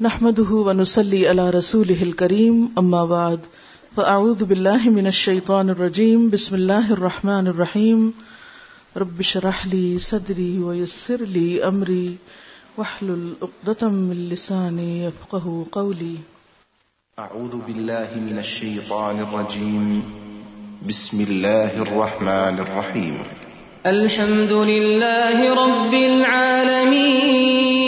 نحمده ونسلي على رسوله الكريم أما بعد فأعوذ بالله من الشيطان الرجيم بسم الله الرحمن الرحيم. رب شرح لي صدري ويسر لي أمري واحلل عقدة من لساني يفقه قولي. أعوذ بالله من الشيطان الرجيم. بسم الله الرحمن الرحيم. الحمد لله رب العالمين.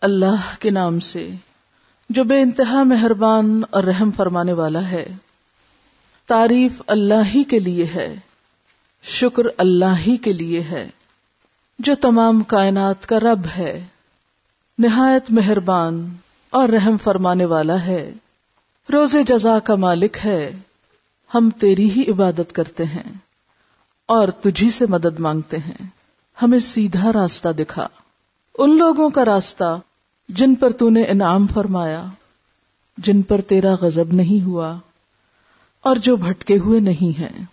اللہ کے نام سے، جو بے انتہا مہربان اور رحم فرمانے والا ہے۔ تعریف اللہ ہی کے لیے ہے، شکر اللہ ہی کے لیے ہے۔ جو تمام کائنات کا رب ہے، نہایت مہربان اور رحم فرمانے والا ہے۔ روز جزا کا مالک ہے، ہم تیری ہی عبادت کرتے ہیں اور تجھی سے مدد مانگتے ہیں۔ ہمیں سیدھا راستہ دکھا۔ ان لوگوں کا راستہ جن پر تو نے انعام فرمایا، جن پر تیرا غضب نہیں ہوا اور جو بھٹکے ہوئے نہیں ہیں۔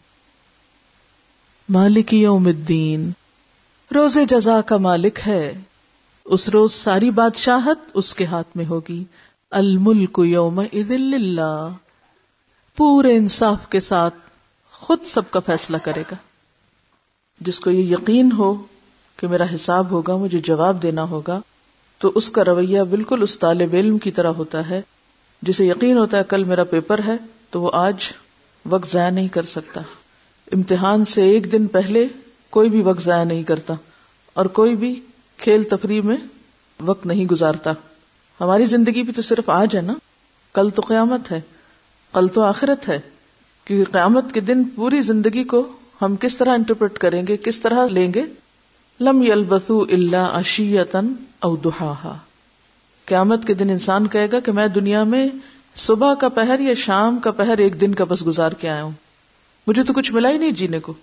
مالک یوم الدین روز جزا کا مالک ہے۔ اس روز ساری بادشاہت اس کے ہاتھ میں ہوگی۔ الملک یوم اللہ پورے انصاف کے ساتھ خود سب کا فیصلہ کرے گا۔ جس کو یہ یقین ہو کہ میرا حساب ہوگا، مجھے جواب دینا ہوگا تو اس کا رویہ بالکل اس طالب علم کی طرح ہوتا ہے، جسے یقین ہوتا ہے کل میرا پیپر ہے، تو وہ آج وقت ضائع نہیں کر سکتا۔ امتحان سے ایک دن پہلے کوئی بھی وقت ضائع نہیں کرتا، اور کوئی بھی کھیل تفریح میں وقت نہیں گزارتا۔ ہماری زندگی بھی تو صرف آج ہے نا۔ کل تو قیامت ہے، کل تو آخرت ہے۔ کیونکہ قیامت کے دن پوری زندگی کو ہم کس طرح انٹرپریٹ کریں گے، کس طرح لیں گے لم یلبثو اللہ اشیتن او دہاہا قیامت کے دن انسان کہے گا کہ میں دنیا میں صبح کا پہر یا شام کا پہر ایک دن کا بس گزار کے آیا ہوں۔ مجھے تو کچھ ملا ہی نہیں جینے کو۔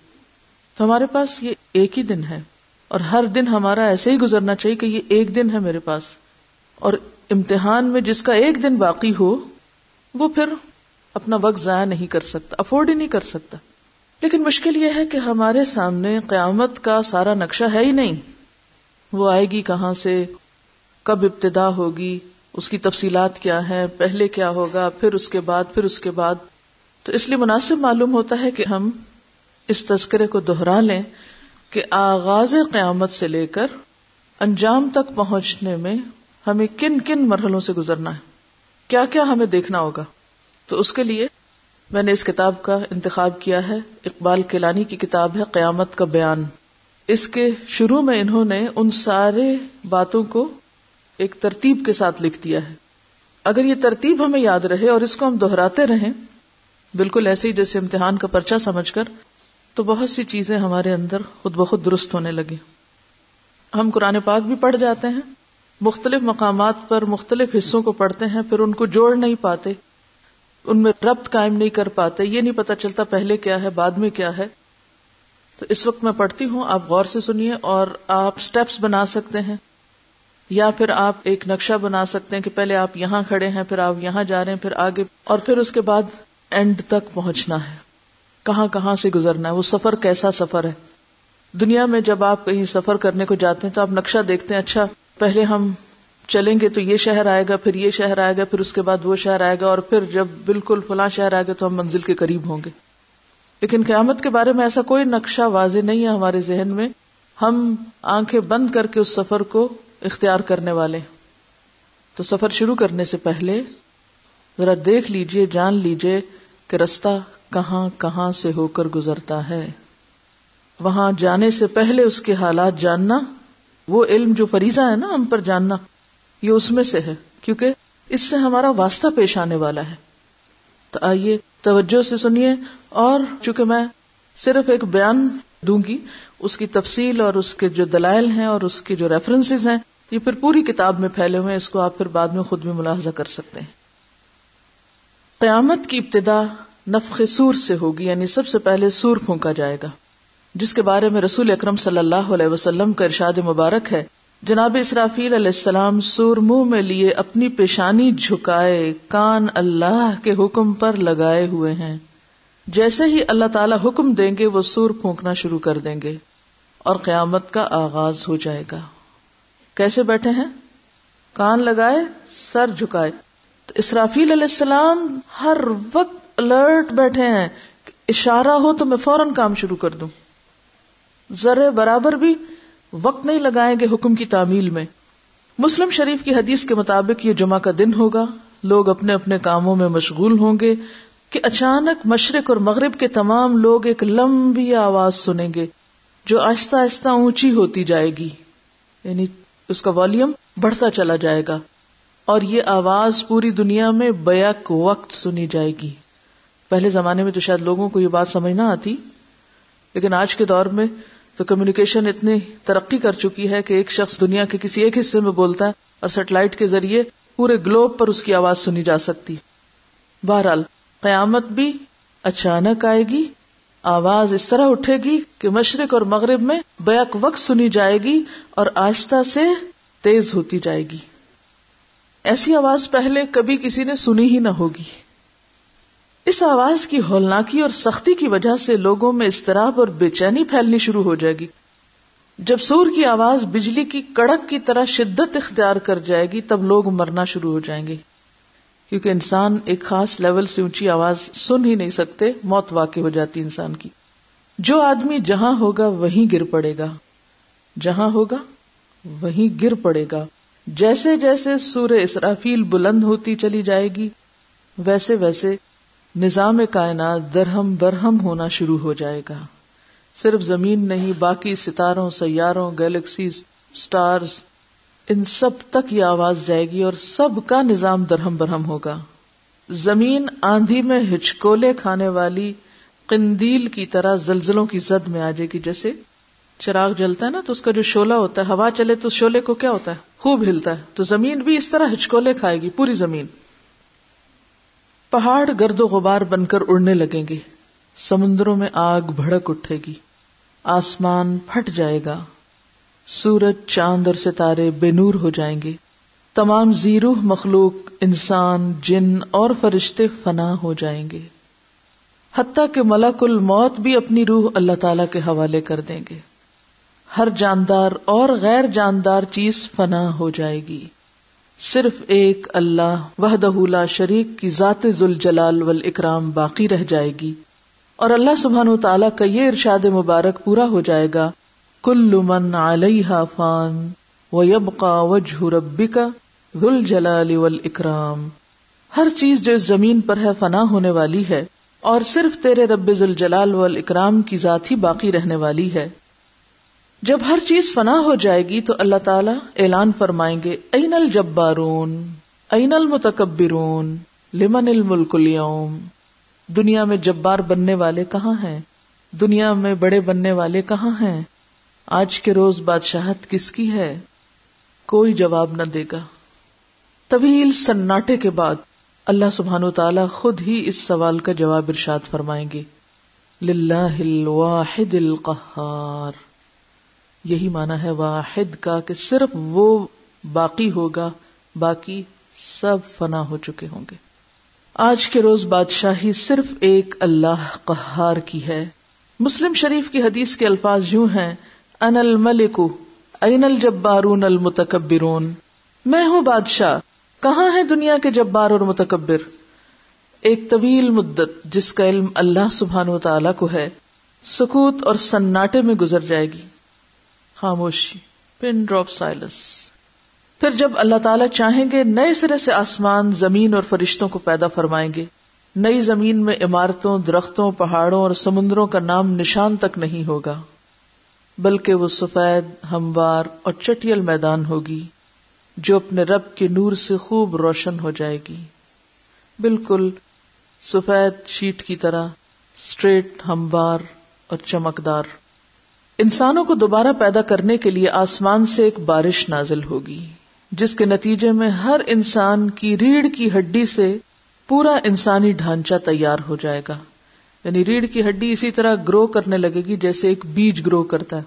تو ہمارے پاس یہ ایک ہی دن ہے اور ہر دن ہمارا ایسے ہی گزرنا چاہیے کہ یہ ایک دن ہے میرے پاس۔ اور امتحان میں جس کا ایک دن باقی ہو، وہ پھر اپنا وقت ضائع نہیں کر سکتا، افورڈ ہی نہیں کر سکتا۔ لیکن مشکل یہ ہے کہ ہمارے سامنے قیامت کا سارا نقشہ ہے ہی نہیں۔ وہ آئے گی کہاں سے؟ کب ابتدا ہوگی؟ اس کی تفصیلات کیا ہے پہلے کیا ہوگا؟ پھر اس کے بعد، پھر اس کے بعد۔ تو اس لیے مناسب معلوم ہوتا ہے کہ ہم اس تذکرے کو دوہرا لیں کہ آغاز قیامت سے لے کر انجام تک پہنچنے میں ہمیں کن کن مرحلوں سے گزرنا ہے؟ کیا کیا ہمیں دیکھنا ہوگا؟ تو اس کے لیے میں نے اس کتاب کا انتخاب کیا ہے، اقبال کیلانی کی کتاب ہے قیامت کا بیان۔ اس کے شروع میں انہوں نے ان سارے باتوں کو ایک ترتیب کے ساتھ لکھ دیا ہے۔ اگر یہ ترتیب ہمیں یاد رہے اور اس کو ہم دہراتے رہیں، بالکل ایسے ہی جیسے امتحان کا پرچہ سمجھ کر، تو بہت سی چیزیں ہمارے اندر خود بخود درست ہونے لگی ہم قرآن پاک بھی پڑھ جاتے ہیں، مختلف مقامات پر مختلف حصوں کو پڑھتے ہیں، پھر ان کو جوڑ نہیں پاتے۔ ان میں ربط قائم نہیں کر پاتے، یہ نہیں پتا چلتا پہلے کیا ہے، بعد میں کیا ہے۔ تو اس وقت میں پڑھتی ہوں، آپ غور سے سنیے اور آپ سٹیپس بنا سکتے ہیں۔ یا پھر آپ ایک نقشہ بنا سکتے ہیں کہ پہلے آپ یہاں کھڑے ہیں، پھر آپ یہاں جا رہے ہیں، پھر آگے، اور پھر اس کے بعد اینڈ تک پہنچنا ہے۔ کہاں کہاں سے گزرنا ہے، وہ سفر کیسا سفر ہے۔ دنیا میں جب آپ کہیں سفر کرنے کو جاتے ہیں تو آپ نقشہ دیکھتے ہیں اچھا پہلے ہم چلیں گے تو یہ شہر آئے گا، پھر یہ شہر آئے گا، پھر اس کے بعد وہ شہر آئے گا اور پھر جب بالکل فلاں شہر آئے گا تو ہم منزل کے قریب ہوں گے۔ لیکن قیامت کے بارے میں ایسا کوئی نقشہ واضح نہیں ہے ہمارے ذہن میں۔ ہم آنکھیں بند کر کے اس سفر کو اختیار کرنے والے تو سفر شروع کرنے سے پہلے ذرا دیکھ لیجیے، جان لیجیے کہ رستہ کہاں کہاں سے ہو کر گزرتا ہے۔ وہاں جانے سے پہلے اس کے حالات جاننا، وہ علم جو فریضہ ہے نا ہم پر جاننا۔ یہ اس میں سے ہے، کیونکہ اس سے ہمارا واسطہ پیش آنے والا ہے۔ تو آئیے توجہ سے سنیے، اور چونکہ میں صرف ایک بیان دوں گی، اس کی تفصیل اور اس کے جو دلائل ہیں اور اس کے جو ریفرنسز ہیں، یہ پھر پوری کتاب میں پھیلے ہوئے ہیں، اس کو آپ پھر بعد میں خود بھی ملاحظہ کر سکتے ہیں۔ قیامت کی ابتدا نفخ سور سے ہوگی یعنی سب سے پہلے سور پھونکا جائے گا، جس کے بارے میں رسول اکرم صلی اللہ علیہ وسلم کا ارشاد مبارک ہے۔ جناب اسرافیل علیہ السلام سور منہ میں لیے اپنی پیشانی جھکائے کان اللہ کے حکم پر لگائے ہوئے ہیں۔ جیسے ہی اللہ تعالی حکم دیں گے، وہ سور پھونکنا شروع کر دیں گے اور قیامت کا آغاز ہو جائے گا۔ کیسے بیٹھے ہیں؟ کان لگائے، سر جھکائے۔ تو اسرافیل علیہ السلام ہر وقت الرٹ بیٹھے ہیں اشارہ ہو تو میں فوراً کام شروع کر دوں۔ ذرے برابر بھی وقت نہیں لگائیں گے حکم کی تعمیل میں۔ مسلم شریف کی حدیث کے مطابق یہ جمعہ کا دن ہوگا۔ لوگ اپنے اپنے کاموں میں مشغول ہوں گے کہ اچانک مشرق اور مغرب کے تمام لوگ ایک لمبی آواز سنیں گے جو آہستہ آہستہ اونچی ہوتی جائے گی۔ یعنی اس کا والیوم بڑھتا چلا جائے گا اور یہ آواز پوری دنیا میں بیک وقت سنی جائے گی۔ پہلے زمانے میں تو شاید لوگوں کو یہ بات سمجھ نہ آتی، لیکن آج کے دور میں تو کمیونیکیشن اتنی ترقی کر چکی ہے کہ ایک شخص دنیا کے کسی ایک حصے میں بولتا ہے اور سیٹلائٹ کے ذریعے پورے گلوب پر اس کی آواز سنی جا سکتی۔ بہرحال، قیامت بھی اچانک آئے گی، آواز اس طرح اٹھے گی کہ مشرق اور مغرب میں بیک وقت سنی جائے گی اور آہستہ سے تیز ہوتی جائے گی۔ ایسی آواز پہلے کبھی کسی نے سنی ہی نہ ہوگی۔ اس آواز کی ہولناکی اور سختی کی وجہ سے لوگوں میں استراب اور بے چینی پھیلنی شروع ہو جائے گی۔ جب سور کی آواز بجلی کی کڑک کی طرح شدت اختیار کر جائے گی، تب لوگ مرنا شروع ہو جائیں گے۔ کیونکہ انسان ایک خاص لیول سے اونچی آواز سن ہی نہیں سکتے، موت واقع ہو جاتی انسان کی۔ جو آدمی جہاں ہوگا وہیں گر پڑے گا۔ جہاں ہوگا وہیں گر پڑے گا۔ جیسے جیسے سور اسرافیل بلند ہوتی چلی جائے گی، ویسے ویسے نظام کائنات درہم برہم ہونا شروع ہو جائے گا۔ صرف زمین نہیں، باقی ستاروں، سیاروں، گیلیکسیز، سٹارز، ان سب تک یہ آواز جائے گی اور سب کا نظام درہم برہم ہوگا۔ زمین آندھی میں ہچکولے کھانے والی قندیل کی طرح زلزلوں کی زد میں آ جائے گی۔ جیسے چراغ جلتا ہے نا، تو اس کا جو شولہ ہوتا ہے، ہوا چلے تو شولے کو کیا ہوتا ہے؟ خوب ہلتا ہے۔ تو زمین بھی اس طرح ہچکولے کھائے گی، پوری زمین۔ پہاڑ گرد و غبار بن کر اڑنے لگیں گے۔ سمندروں میں آگ بھڑک اٹھے گی۔ آسمان پھٹ جائے گا۔ سورج چاند اور ستارے بے نور ہو جائیں گے۔ تمام زیرو مخلوق، انسان، جن اور فرشتے فنا ہو جائیں گے۔ حتیٰ کہ ملک الموت بھی اپنی روح اللہ تعالی کے حوالے کر دیں گے۔ ہر جاندار اور غیر جاندار چیز فنا ہو جائے گی۔ صرف ایک اللہ وحدہ لا شریک کی ذات ذل جلال والاکرام باقی رہ جائے گی۔ اور اللہ سبحان و تعالیٰ کا یہ ارشاد مبارک پورا ہو جائے گا۔ کل من علیہ فان و یبقا وجہ ربک ذل جلال والاکرام۔ ہر چیز جو اس زمین پر ہے فنا ہونے والی ہے اور صرف تیرے رب ذل جلال والاکرام کی ذات ہی باقی رہنے والی ہے۔ جب ہر چیز فنا ہو جائے گی تو اللہ تعالیٰ اعلان فرمائیں گے، این الجبارون، این المتکبرون، لمن الملک اليوم دنیا میں جبار بننے والے کہاں ہیں؟ دنیا میں بڑے بننے والے کہاں ہیں؟ آج کے روز بادشاہت کس کی ہے؟ کوئی جواب نہ دے گا۔ طویل سناٹے کے بعد اللہ سبحان و تعالی خود ہی اس سوال کا جواب ارشاد فرمائیں گے، للہ الواحد القہار یہی مانا ہے واحد کا کہ صرف وہ باقی ہوگا، باقی سب فنا ہو چکے ہوں گے۔ آج کے روز بادشاہی صرف ایک اللہ قہار کی ہے۔ مسلم شریف کی حدیث کے الفاظ یوں ہیں ان الملک این الجبارون المتکبرون۔ میں ہوں بادشاہ، کہاں ہے دنیا کے جبار اور متکبر؟ ایک طویل مدت جس کا علم اللہ سبحان و تعالی کو ہے، سکوت اور سناٹے میں گزر جائے گی۔ خاموشی، پن ڈراپ سائلس پھر جب اللہ تعالیٰ چاہیں گے نئے سرے سے آسمان، زمین اور فرشتوں کو پیدا فرمائیں گے، نئی زمین میں عمارتوں، درختوں، پہاڑوں اور سمندروں کا نام نشان تک نہیں ہوگا، بلکہ وہ سفید، ہموار اور چٹیل میدان ہوگی، جو اپنے رب کے نور سے خوب روشن ہو جائے گی۔ بالکل سفید شیٹ کی طرح اسٹریٹ ہموار اور چمکدار۔ انسانوں کو دوبارہ پیدا کرنے کے لیے آسمان سے ایک بارش نازل ہوگی، جس کے نتیجے میں ہر انسان کی ریڑھ کی ہڈی سے پورا انسانی ڈھانچہ تیار ہو جائے گا۔ یعنی ریڑھ کی ہڈی اسی طرح گرو کرنے لگے گی جیسے ایک بیج گرو کرتا ہے۔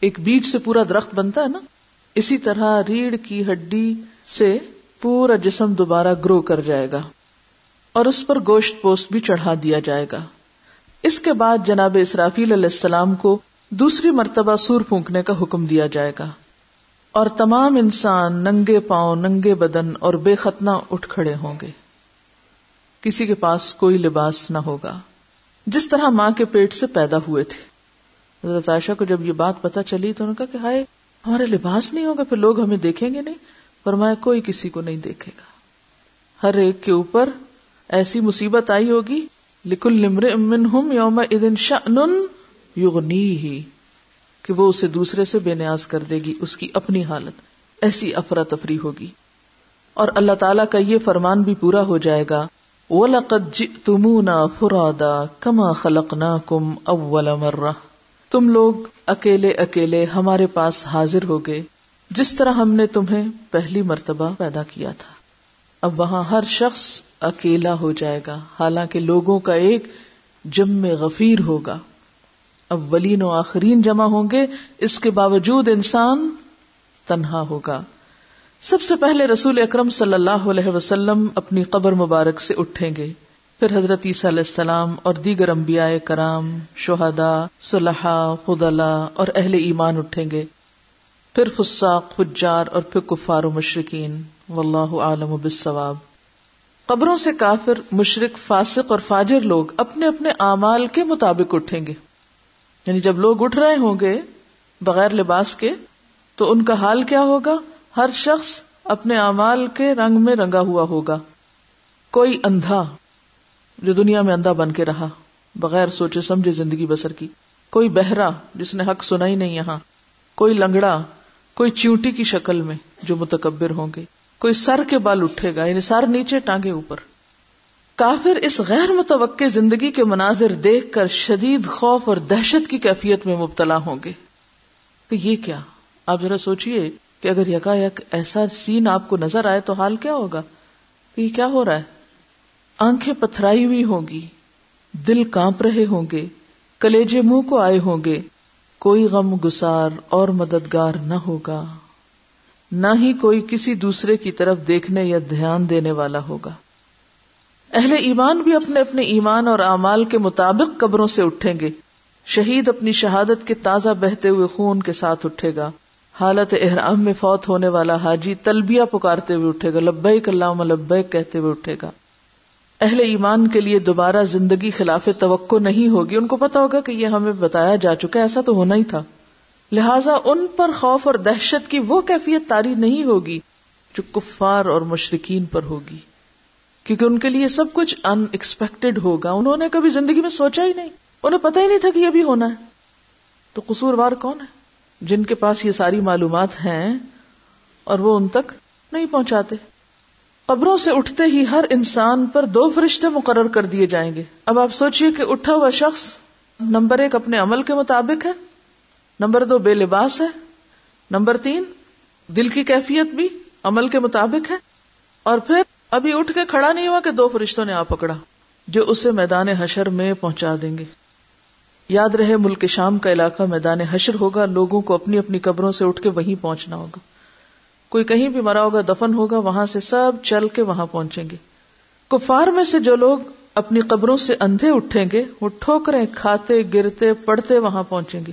ایک بیج سے پورا درخت بنتا ہے نا؟ اسی طرح ریڑھ کی ہڈی سے پورا جسم دوبارہ گرو کر جائے گا اور اس پر گوشت پوست بھی چڑھا دیا جائے گا۔ اس کے بعد جناب اسرافیل علیہ السلام کو دوسری مرتبہ سور پھونکنے کا حکم دیا جائے گا۔ اور تمام انسان ننگے پاؤں، ننگے بدن اور بے ختنا اٹھ کھڑے ہوں گے۔ کسی کے پاس کوئی لباس نہ ہوگا۔ جس طرح ماں کے پیٹ سے پیدا ہوئے تھے۔ حضرت عائشہ کو جب یہ بات پتا چلی تو انہوں نے کہا کہ ہائے ہمارا لباس نہیں ہوگا پھر لوگ ہمیں دیکھیں گے نہیں؟ فرمایا، کوئی کسی کو نہیں دیکھے گا۔ ہر ایک کے اوپر ایسی مصیبت آئی ہوگی، لکل لمر امن ہم یوم ادن شن یغنی ہی کہ وہ اسے دوسرے سے بے نیاز کر دے گی، اس کی اپنی حالت، ایسی افراتفری ہوگی۔ اور اللہ تعالیٰ کا یہ فرمان بھی پورا ہو جائے گا، وَلَقَدْ جِئْتُمُونَا فُرَادًا كَمَا خَلَقْنَاكُمْ أَوَّلَ مَرَّةٍ۔ تم لوگ اکیلے اکیلے ہمارے پاس حاضر ہو گئے، جس طرح ہم نے تمہیں پہلی مرتبہ پیدا کیا تھا۔ اب وہاں ہر شخص اکیلا ہو جائے گا، حالانکہ لوگوں کا ایک جم غفیر ہوگا۔ اولین و آخرین جمع ہوں گے، اس کے باوجود انسان تنہا ہوگا۔ سب سے پہلے رسول اکرم صلی اللہ علیہ وسلم اپنی قبر مبارک سے اٹھیں گے۔ پھر حضرت عیسیٰ علیہ السلام اور دیگر انبیاء کرام شہدا صلحہ خدلا اور اہل ایمان اٹھیں گے۔ پھر فساق حجار اور پھر کفار و مشرقین واللہ عالم بالصواب۔ قبروں سے کافر مشرق فاسق اور فاجر لوگ اپنے اپنے اعمال کے مطابق اٹھیں گے۔ یعنی جب لوگ اٹھ رہے ہوں گے بغیر لباس کے، تو ان کا حال کیا ہوگا؟ ہر شخص اپنے اعمال کے رنگ میں رنگا ہوا ہوگا۔ کوئی اندھا جو دنیا میں اندھا بن کے رہا، بغیر سوچے سمجھے زندگی بسر کی۔ کوئی بہرا جس نے حق سنا ہی نہیں یہاں۔ کوئی لنگڑا، کوئی چیوٹی کی شکل میں جو متکبر ہوں گے۔ کوئی سر کے بال اٹھے گا یعنی سر نیچے ٹانگے اوپر۔ کافر اس غیر متوقع زندگی کے مناظر دیکھ کر شدید خوف اور دہشت کی کیفیت میں مبتلا ہوں گے۔ کہ یہ کیا؟ آپ ذرا سوچئے کہ اگر یکا یک ایسا سین آپ کو نظر آئے تو حال کیا ہوگا؟ کہ یہ کیا ہو رہا ہے؟ آنکھیں پتھرائی ہوئی ہوں گی، دل کانپ رہے ہوں گے، کلیجے منہ کو آئے ہوں گے۔ کوئی غم گسار اور مددگار نہ ہوگا۔ نہ ہی کوئی کسی دوسرے کی طرف دیکھنے یا دھیان دینے والا ہوگا۔ اہل ایمان بھی اپنے اپنے ایمان اور اعمال کے مطابق قبروں سے اٹھیں گے۔ شہید اپنی شہادت کے تازہ بہتے ہوئے خون کے ساتھ اٹھے گا۔ حالت احرام میں فوت ہونے والا حاجی تلبیہ پکارتے ہوئے اٹھے گا۔ لبیک اللہ لبیک کہتے ہوئے اٹھے گا۔ اہل ایمان کے لیے دوبارہ زندگی خلاف توقع نہیں ہوگی۔ ان کو پتا ہوگا کہ یہ ہمیں بتایا جا چکا ایسا تو ہونا ہی تھا۔ لہٰذا ان پر خوف اور دہشت کی وہ کیفیت تاری نہیں ہوگی جو کفار اور مشرقین پر ہوگی۔ کیونکہ ان کے لیے سب کچھ ان ایکسپیکٹڈ ہوگا۔ انہوں نے کبھی زندگی میں سوچا ہی نہیں۔ انہیں پتا ہی نہیں تھا کہ یہ بھی ہونا ہے۔ تو قصوروار کون ہے؟ جن کے پاس یہ ساری معلومات ہیں اور وہ ان تک نہیں پہنچاتے۔ قبروں سے اٹھتے ہی ہر انسان پر دو فرشتے مقرر کر دیے جائیں گے۔ اب آپ سوچئے کہ اٹھا ہوا شخص نمبر ایک اپنے عمل کے مطابق ہے، نمبر دو بے لباس ہے، نمبر تین دل کی کیفیت بھی عمل کے مطابق ہے، اور پھر ابھی اٹھ کے کھڑا نہیں ہوا کہ دو فرشتوں نے آ پکڑا، جو اسے میدان حشر میں پہنچا دیں گے۔ یاد رہے ملک شام کا علاقہ میدان حشر ہوگا، لوگوں کو اپنی اپنی قبروں سے اٹھ کے وہیں پہنچنا ہوگا۔ کوئی کہیں بھی مرا ہوگا، دفن ہوگا، وہاں سے سب چل کے وہاں پہنچیں گے۔ کفار میں سے جو لوگ اپنی قبروں سے اندھے اٹھیں گے، وہ ٹھوکریں، کھاتے، گرتے پڑتے وہاں پہنچیں گے۔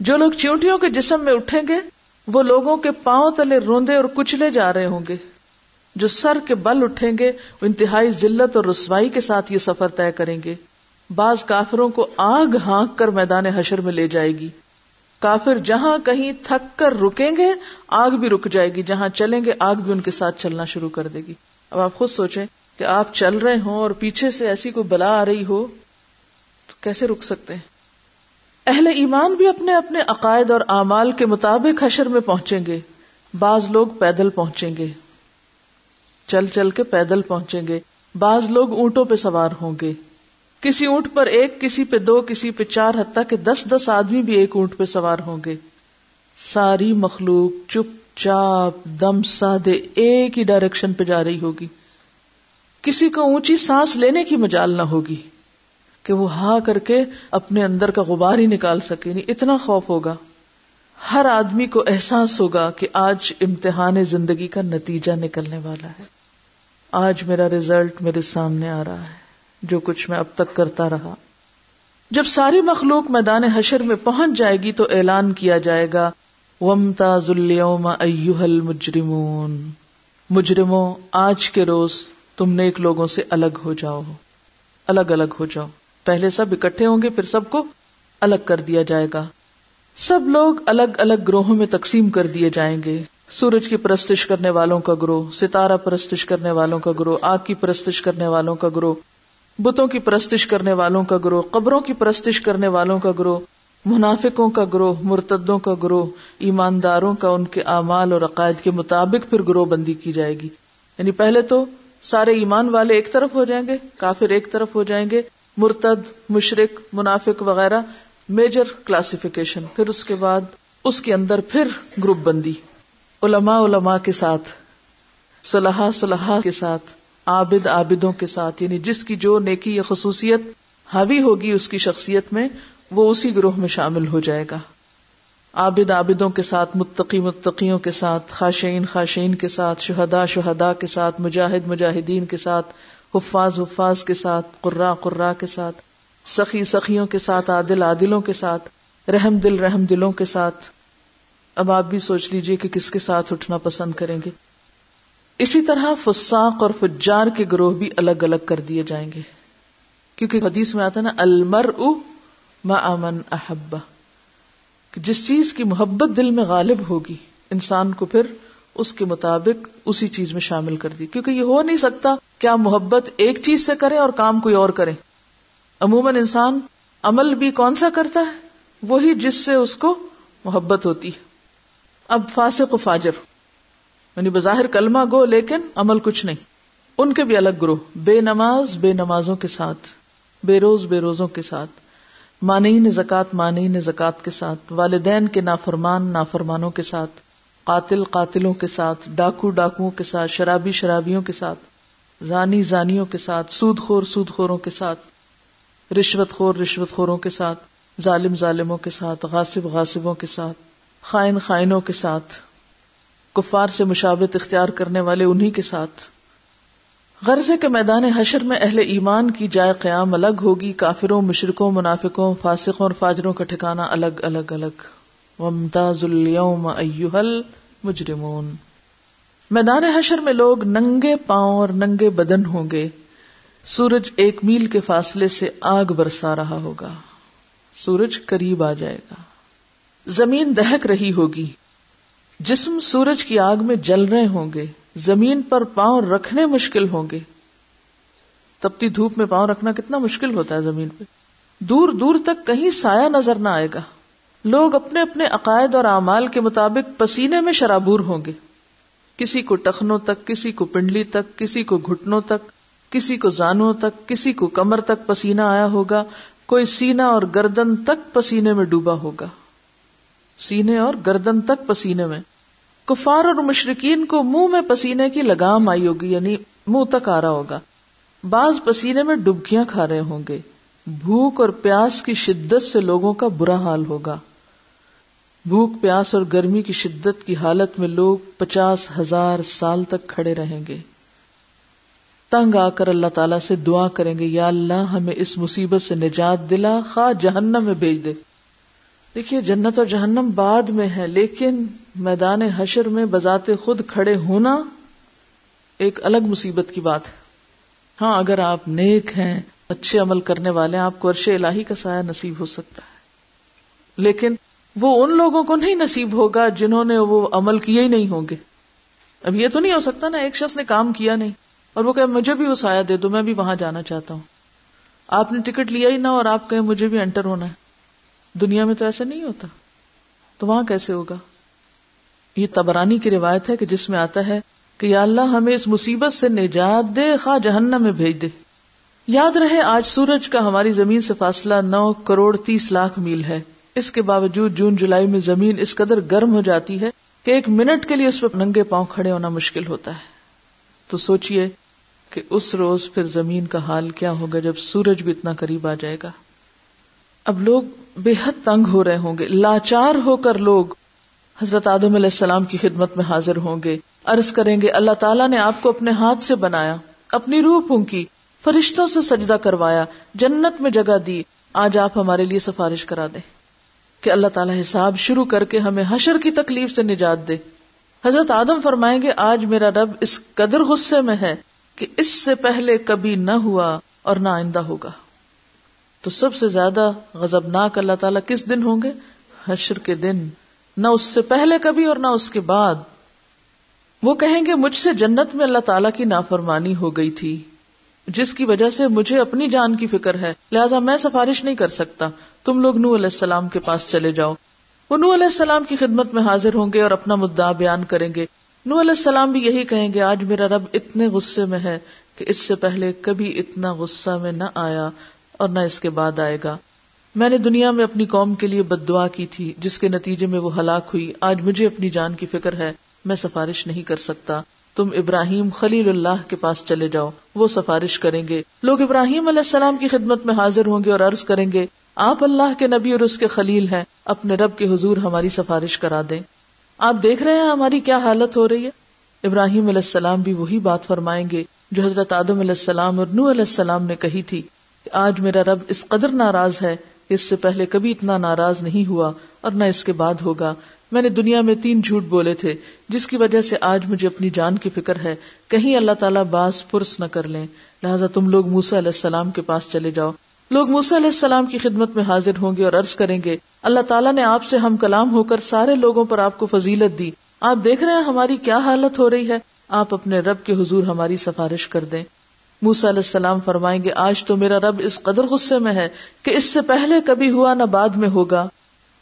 جو لوگ چیونٹیوں کے جسم میں اٹھیں گے، وہ لوگوں کے پاؤں تلے روندے اور کچلے جا رہے ہوں گے۔ جو سر کے بل اٹھیں گے، وہ انتہائی ذلت اور رسوائی کے ساتھ یہ سفر طے کریں گے۔ بعض کافروں کو آگ ہانک کر میدان حشر میں لے جائے گی۔ کافر جہاں کہیں تھک کر رکیں گے، آگ بھی رک جائے گی۔ جہاں چلیں گے، آگ بھی ان کے ساتھ چلنا شروع کر دے گی۔ اب آپ خود سوچیں کہ آپ چل رہے ہوں اور پیچھے سے ایسی کوئی بلا آ رہی ہو، تو کیسے رک سکتے ہیں؟ اہل ایمان بھی اپنے اپنے عقائد اور اعمال کے مطابق حشر میں پہنچیں گے۔ بعض لوگ پیدل پہنچیں گے۔ چل چل کے پیدل پہنچیں گے۔ بعض لوگ اونٹوں پہ سوار ہوں گے۔ کسی اونٹ پر ایک، کسی پہ دو، کسی پہ چار، حتیٰ کہ دس دس آدمی بھی ایک اونٹ پہ سوار ہوں گے۔ ساری مخلوق چپ چاپ، دم سادے، ایک ہی ڈائریکشن پہ جا رہی ہوگی۔ کسی کو اونچی سانس لینے کی مجال نہ ہوگی کہ وہ ہا کر کے اپنے اندر کا غبار ہی نکال سکے۔ نہیں اتنا خوف ہوگا۔ ہر آدمی کو احساس ہوگا کہ آج امتحان زندگی کا نتیجہ نکلنے والا ہے۔ آج میرا ریزلٹ میرے سامنے آ رہا ہے، جو کچھ میں اب تک کرتا رہا۔ جب ساری مخلوق میدان حشر میں پہنچ جائے گی تو اعلان کیا جائے گا ومتا ذلیوم ایوہل مجرمون مجرموں، آج کے روز تم نیک لوگوں سے الگ ہو جاؤ۔ الگ الگ ہو جاؤ۔ پہلے سب اکٹھے ہوں گے، پھر سب کو الگ کر دیا جائے گا۔ سب لوگ الگ الگ گروہوں میں تقسیم کر دیے جائیں گے۔ سورج کی پرستش کرنے والوں کا گروہ، ستارہ پرستش کرنے والوں کا گروہ، آگ کی پرستش کرنے والوں کا گروہ، بتوں کی پرستش کرنے والوں کا گروہ، قبروں کی پرستش کرنے والوں کا گروہ، منافقوں کا گروہ، مرتدوں کا گروہ، ایمانداروں کا ان کے اعمال اور عقائد کے مطابق پھر گروہ بندی کی جائے گی۔ یعنی پہلے تو سارے ایمان والے ایک طرف ہو جائیں گے، کافر ایک طرف ہو جائیں گے، مرتد مشرق منافق وغیرہ، میجر کلاسیفیکیشن، پھر اس کے بعد اس کے اندر پھر گروپ بندی۔ علماء علماء کے ساتھ صلاح صلاح کے ساتھ عابد عابدوں کے ساتھ یعنی جس کی جو نیکی یا خصوصیت حاوی ہوگی اس کی شخصیت میں وہ اسی گروہ میں شامل ہو جائے گا عابد عابدوں کے ساتھ متقی متقیوں کے ساتھ خاشین خاشین کے ساتھ شہدا شہدا کے ساتھ مجاہد مجاہدین کے ساتھ حفاظ حفاظ کے ساتھ قرا قرا کے ساتھ سخی سخیوں کے ساتھ عادل عادلوں کے ساتھ رحم دل رحم دلوں کے ساتھ اب آپ بھی سوچ لیجیے کہ کس کے ساتھ اٹھنا پسند کریں گے۔ اسی طرح فساق اور فجار کے گروہ بھی الگ الگ کر دیے جائیں گے۔ کیونکہ حدیث میں آتا ہے نا المر امن احبا جس چیز کی محبت دل میں غالب ہوگی، انسان کو پھر اس کے مطابق اسی چیز میں شامل کر دی۔ کیونکہ یہ ہو نہیں سکتا کیا محبت ایک چیز سے کرے اور کام کوئی اور کرے عموماً انسان عمل بھی کون سا کرتا ہے؟ وہی جس سے اس کو محبت ہوتی ہے۔ اب فاسق و فاجر یعنی بظاہر کلمہ گو لیکن عمل کچھ نہیں ان کے بھی الگ گروہ بے نماز بے نمازوں کے ساتھ بے روز بے روزوں کے ساتھ مانعین زکات مانعین زکات کے ساتھ والدین کے نافرمان نافرمانوں کے ساتھ قاتل قاتلوں کے ساتھ ڈاکو ڈاکوؤں کے ساتھ شرابی شرابیوں کے ساتھ زانی زانیوں کے ساتھ سود خور سود خوروں کے ساتھ رشوت خور رشوت خوروں کے ساتھ ظالم ظالموں کے ساتھ غاصب غاصبوں کے ساتھ خائن خائنوں کے ساتھ، کفار سے مشابت اختیار کرنے والے انہی کے ساتھ۔ غرضے کے میدان حشر میں اہل ایمان کی جائے قیام الگ ہوگی، کافروں مشرقوں منافقوں، فاسقوں اور فاجروں کا ٹھکانا الگ الگ الگ۔ ومتاز اليوم ایوہل مجرمون میدان حشر میں لوگ ننگے پاؤں اور ننگے بدن ہوں گے۔ سورج ایک میل کے فاصلے سے آگ برسا رہا ہوگا۔ سورج قریب آ جائے گا۔ زمین دہک رہی ہوگی۔ جسم سورج کی آگ میں جل رہے ہوں گے۔ زمین پر پاؤں رکھنے مشکل ہوں گے۔ تپتی دھوپ میں پاؤں رکھنا کتنا مشکل ہوتا ہے زمین پہ۔ دور دور تک کہیں سایہ نظر نہ آئے گا۔ لوگ اپنے اپنے عقائد اور اعمال کے مطابق پسینے میں شرابور ہوں گے۔ کسی کو ٹخنوں تک، کسی کو پنڈلی تک، کسی کو گھٹنوں تک، کسی کو زانوں تک، کسی کو کمر تک پسینہ آیا ہوگا۔ کوئی سینا اور گردن تک پسینے میں ڈوبا ہوگا۔ سینے اور گردن تک پسینے میں۔ کفار اور مشرقین کو منہ میں پسینے کی لگام آئی ہوگی یعنی منہ تک آ رہا ہوگا۔ بعض پسینے میں ڈبکیاں کھا رہے ہوں گے۔ بھوک اور پیاس کی شدت سے لوگوں کا برا حال ہوگا۔ بھوک، پیاس اور گرمی کی شدت کی حالت میں لوگ پچاس ہزار سال تک کھڑے رہیں گے۔ تنگ آ کر اللہ تعالیٰ سے دعا کریں گے، یا اللہ ہمیں اس مصیبت سے نجات دلا، خواہ جہنم میں بھیج دے۔ دیکھیے، جنت اور جہنم بعد میں ہے، لیکن میدان حشر میں بذات خود کھڑے ہونا ایک الگ مصیبت کی بات ہے۔ ہاں اگر آپ نیک ہیں، اچھے عمل کرنے والے ہیں، آپ کو عرش الہی کا سایہ نصیب ہو سکتا ہے۔ لیکن وہ ان لوگوں کو نہیں نصیب ہوگا جنہوں نے وہ عمل کیے ہی نہیں ہوں گے۔ اب یہ تو نہیں ہو سکتا نا، ایک شخص نے کام کیا نہیں اور وہ کہ مجھے بھی وہ سایہ دے دو، میں بھی وہاں جانا چاہتا ہوں۔ آپ نے ٹکٹ لیا ہی نہ اور آپ کہیں، مجھے بھی انٹر ہونا ہے۔ دنیا میں تو ایسا نہیں ہوتا۔ تو وہاں کیسے ہوگا؟ یہ تبرانی کی روایت ہے کہ جس میں آتا ہے کہ یا اللہ ہمیں اس مصیبت سے نجات دے، خواہ جہنم میں بھیج دے۔ یاد رہے، آج سورج کا ہماری زمین سے فاصلہ نو کروڑ تیس لاکھ میل ہے۔ اس کے باوجود جون جولائی میں زمین اس قدر گرم ہو جاتی ہے کہ ایک منٹ کے لیے اس پہ ننگے پاؤں کھڑے ہونا مشکل ہوتا ہے۔ تو سوچئے کہ اس روز پھر زمین کا حال کیا ہوگا جب سورج بھی اتنا قریب آ جائے گا۔ اب لوگ بے حد تنگ ہو رہے ہوں گے۔ لاچار ہو کر لوگ حضرت آدم علیہ السلام کی خدمت میں حاضر ہوں گے۔ عرض کریں گے، اللہ تعالیٰ نے آپ کو اپنے ہاتھ سے بنایا، اپنی روح پھونکی، فرشتوں سے سجدہ کروایا، جنت میں جگہ دی۔ آج آپ ہمارے لیے سفارش کرا دیں کہ اللہ تعالیٰ حساب شروع کر کے ہمیں حشر کی تکلیف سے نجات دے۔ حضرت آدم فرمائیں گے، آج میرا رب اس قدر غصے میں ہے کہ اس سے پہلے کبھی نہ ہوا اور نہ آئندہ ہوگا۔ تو سب سے زیادہ غزبناک اللہ تعالیٰ کس دن ہوں گے؟ حشر کے دن، نہ اس سے پہلے کبھی اور نہ اس کے بعد۔ وہ کہیں گے، مجھ سے جنت میں اللہ تعالیٰ کی نافرمانی ہو گئی تھی، جس کی وجہ سے مجھے اپنی جان کی فکر ہے۔ لہٰذا میں سفارش نہیں کر سکتا۔ تم لوگ نو علیہ السلام کے پاس چلے جاؤ۔ وہ نو علیہ السلام کی خدمت میں حاضر ہوں گے اور اپنا مدعا بیان کریں گے۔ نو علیہ السلام بھی یہی کہیں گے، آج میرا رب اتنے غصے میں ہے کہ اس سے پہلے کبھی اتنا غصہ میں نہ آیا۔ اور نہ اس کے بعد آئے گا۔ میں نے دنیا میں اپنی قوم کے لیے بد دعا کی تھی، جس کے نتیجے میں وہ ہلاک ہوئی۔ آج مجھے اپنی جان کی فکر ہے، میں سفارش نہیں کر سکتا۔ تم ابراہیم خلیل اللہ کے پاس چلے جاؤ، وہ سفارش کریں گے۔ لوگ ابراہیم علیہ السلام کی خدمت میں حاضر ہوں گے اور عرض کریں گے، آپ اللہ کے نبی اور اس کے خلیل ہیں، اپنے رب کے حضور ہماری سفارش کرا دیں۔ آپ دیکھ رہے ہیں ہماری کیا حالت ہو رہی ہے۔ ابراہیم علیہ السلام بھی وہی بات فرمائیں گے جو حضرت آدم علیہ السلام اور نو علیہ السلام نے کہی تھی۔ کہ آج میرا رب اس قدر ناراض ہے اس سے پہلے کبھی اتنا ناراض نہیں ہوا اور نہ اس کے بعد ہوگا۔ میں نے دنیا میں تین جھوٹ بولے تھے، جس کی وجہ سے آج مجھے اپنی جان کی فکر ہے۔ کہیں اللہ تعالیٰ باز پرس نہ کر لیں۔ لہٰذا تم لوگ موسا علیہ السلام کے پاس چلے جاؤ۔ لوگ موسا علیہ السلام کی خدمت میں حاضر ہوں گے اور عرض کریں گے، اللہ تعالیٰ نے آپ سے ہم کلام ہو کر سارے لوگوں پر آپ کو فضیلت دی۔ آپ دیکھ رہے ہیں ہماری کیا حالت ہو رہی ہے۔ آپ اپنے رب کے حضور ہماری سفارش کر دیں۔ موسا علیہ السلام فرمائیں گے، آج تو میرا رب اس قدر غصے میں ہے کہ اس سے پہلے کبھی ہوا نہ بعد میں ہوگا۔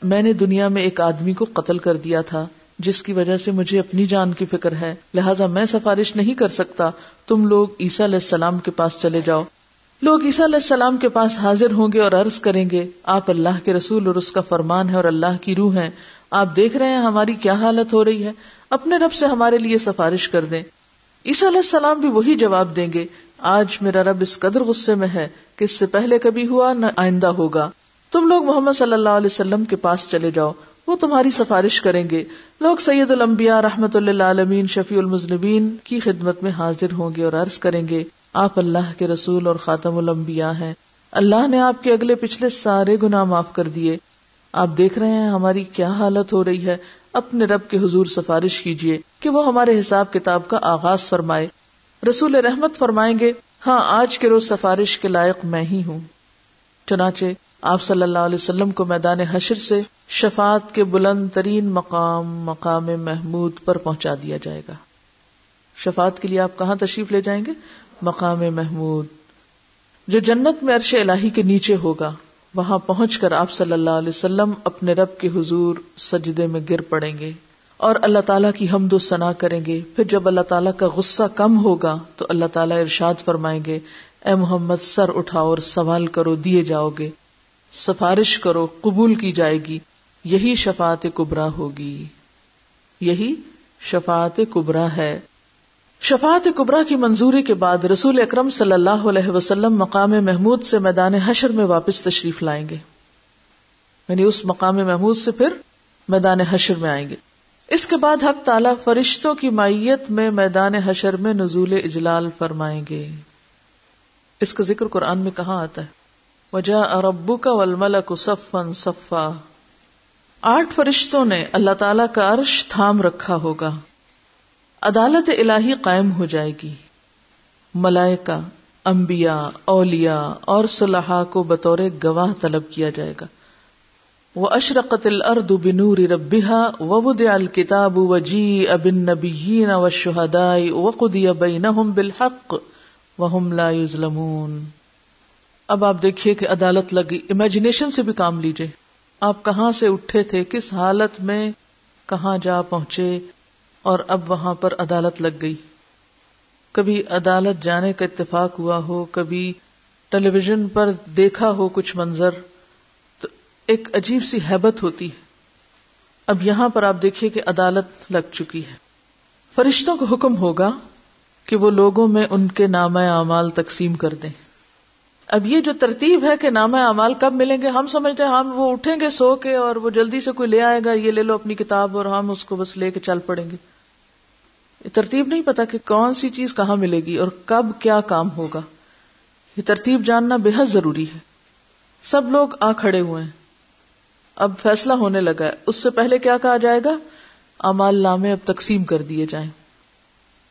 میں نے دنیا میں ایک آدمی کو قتل کر دیا تھا، جس کی وجہ سے مجھے اپنی جان کی فکر ہے۔ لہٰذا میں سفارش نہیں کر سکتا، تم لوگ عیسیٰ علیہ السلام کے پاس چلے جاؤ۔ لوگ عیسیٰ علیہ السلام کے پاس حاضر ہوں گے اور عرض کریں گے، آپ اللہ کے رسول اور اس کا فرمان ہے اور اللہ کی روح ہے۔ آپ دیکھ رہے ہیں ہماری کیا حالت ہو رہی ہے۔ اپنے رب سے ہمارے لیے سفارش کر دیں۔ عیسیٰ علیہ السلام بھی وہی جواب دیں گے آج میرا رب اس قدر غصے میں ہے کہ اس سے پہلے کبھی ہوا نہ آئندہ ہوگا۔ تم لوگ محمد صلی اللہ علیہ وسلم کے پاس چلے جاؤ۔ وہ تمہاری سفارش کریں گے۔ لوگ سید الانبیاء رحمت اللہ عالمین شفیع المزنبین کی خدمت میں حاضر ہوں گے اور عرض کریں گے، آپ اللہ کے رسول اور خاتم الانبیاء ہیں۔ اللہ نے آپ کے اگلے پچھلے سارے گناہ معاف کر دیے۔ آپ دیکھ رہے ہیں ہماری کیا حالت ہو رہی ہے۔ اپنے رب کے حضور سفارش کیجیے کہ وہ ہمارے حساب کتاب کا آغاز فرمائے۔ رسول رحمت فرمائیں گے ہاں آج کے روز سفارش کے لائق میں ہی ہوں۔ چنانچہ آپ صلی اللہ علیہ وسلم کو میدان حشر سے شفاعت کے بلند ترین مقام مقام محمود پر پہنچا دیا جائے گا۔ شفاعت کے لیے آپ کہاں تشریف لے جائیں گے؟ مقام محمود۔ جو جنت میں عرش الہی کے نیچے ہوگا، وہاں پہنچ کر آپ صلی اللہ علیہ وسلم اپنے رب کے حضور سجدے میں گر پڑیں گے۔ اور اللہ تعالیٰ کی حمد و ثنا کریں گے۔ پھر جب اللہ تعالیٰ کا غصہ کم ہوگا تو اللہ تعالیٰ ارشاد فرمائیں گے، اے محمد سر اٹھاؤ اور سوال کرو، دیے جاؤ گے۔ سفارش کرو، قبول کی جائے گی۔ یہی شفاعت کبرا ہوگی۔ یہی شفاعت کبرا ہے۔ شفاعت کبرا کی منظوری کے بعد رسول اکرم صلی اللہ علیہ وسلم مقام محمود سے میدان حشر میں واپس تشریف لائیں گے۔ یعنی اس مقام محمود سے پھر میدان حشر میں آئیں گے۔ اس کے بعد حق تعالی فرشتوں کی مائیت میں میدان حشر میں نزول اجلال فرمائیں گے۔ اس کا ذکر قرآن میں کہاں آتا ہے؟ وجہ اربو کا ولمل صفن صفا۔ آٹھ فرشتوں نے اللہ تعالی کا عرش تھام رکھا ہوگا۔ عدالت الہی قائم ہو جائے گی۔ ملائکہ، انبیاء، اولیاء اور صلاح کو بطور گواہ طلب کیا جائے گا۔ وہ اشرقت الارض بنور ربها ووضع الكتاب وجيء بالنبيين والشهداء وقضي بينهم بالحق وهم لا يظلمون۔ اب آپ دیکھیے کہ عدالت لگی۔ امیجنیشن سے بھی کام لیجیے۔ آپ کہاں سے اٹھے تھے؟ کس حالت میں کہاں جا پہنچے؟ اور اب وہاں پر عدالت لگ گئی۔ کبھی عدالت جانے کا اتفاق ہوا ہو، کبھی ٹیلی ویژن پر دیکھا ہو کچھ منظر۔ ایک عجیب سی حیبت ہوتی ہے۔ اب یہاں پر آپ دیکھیے کہ عدالت لگ چکی ہے۔ فرشتوں کو حکم ہوگا کہ وہ لوگوں میں ان کے نام اعمال تقسیم کر دیں۔ اب یہ جو ترتیب ہے کہ نام اعمال کب ملیں گے، ہم سمجھتے ہیں ہم وہ اٹھیں گے سو کے اور وہ جلدی سے کوئی لے آئے گا، یہ لے لو اپنی کتاب اور ہم اس کو بس لے کے چل پڑیں گے۔ ترتیب نہیں پتا کہ کون سی چیز کہاں ملے گی اور کب کیا کام ہوگا۔ یہ ترتیب جاننا بے حد ضروری ہے۔ سب لوگ آ کھڑے ہوئے ہیں۔ اب فیصلہ ہونے لگا ہے۔ اس سے پہلے کیا کہا جائے گا؟ امال نامے اب تقسیم کر دیے جائیں۔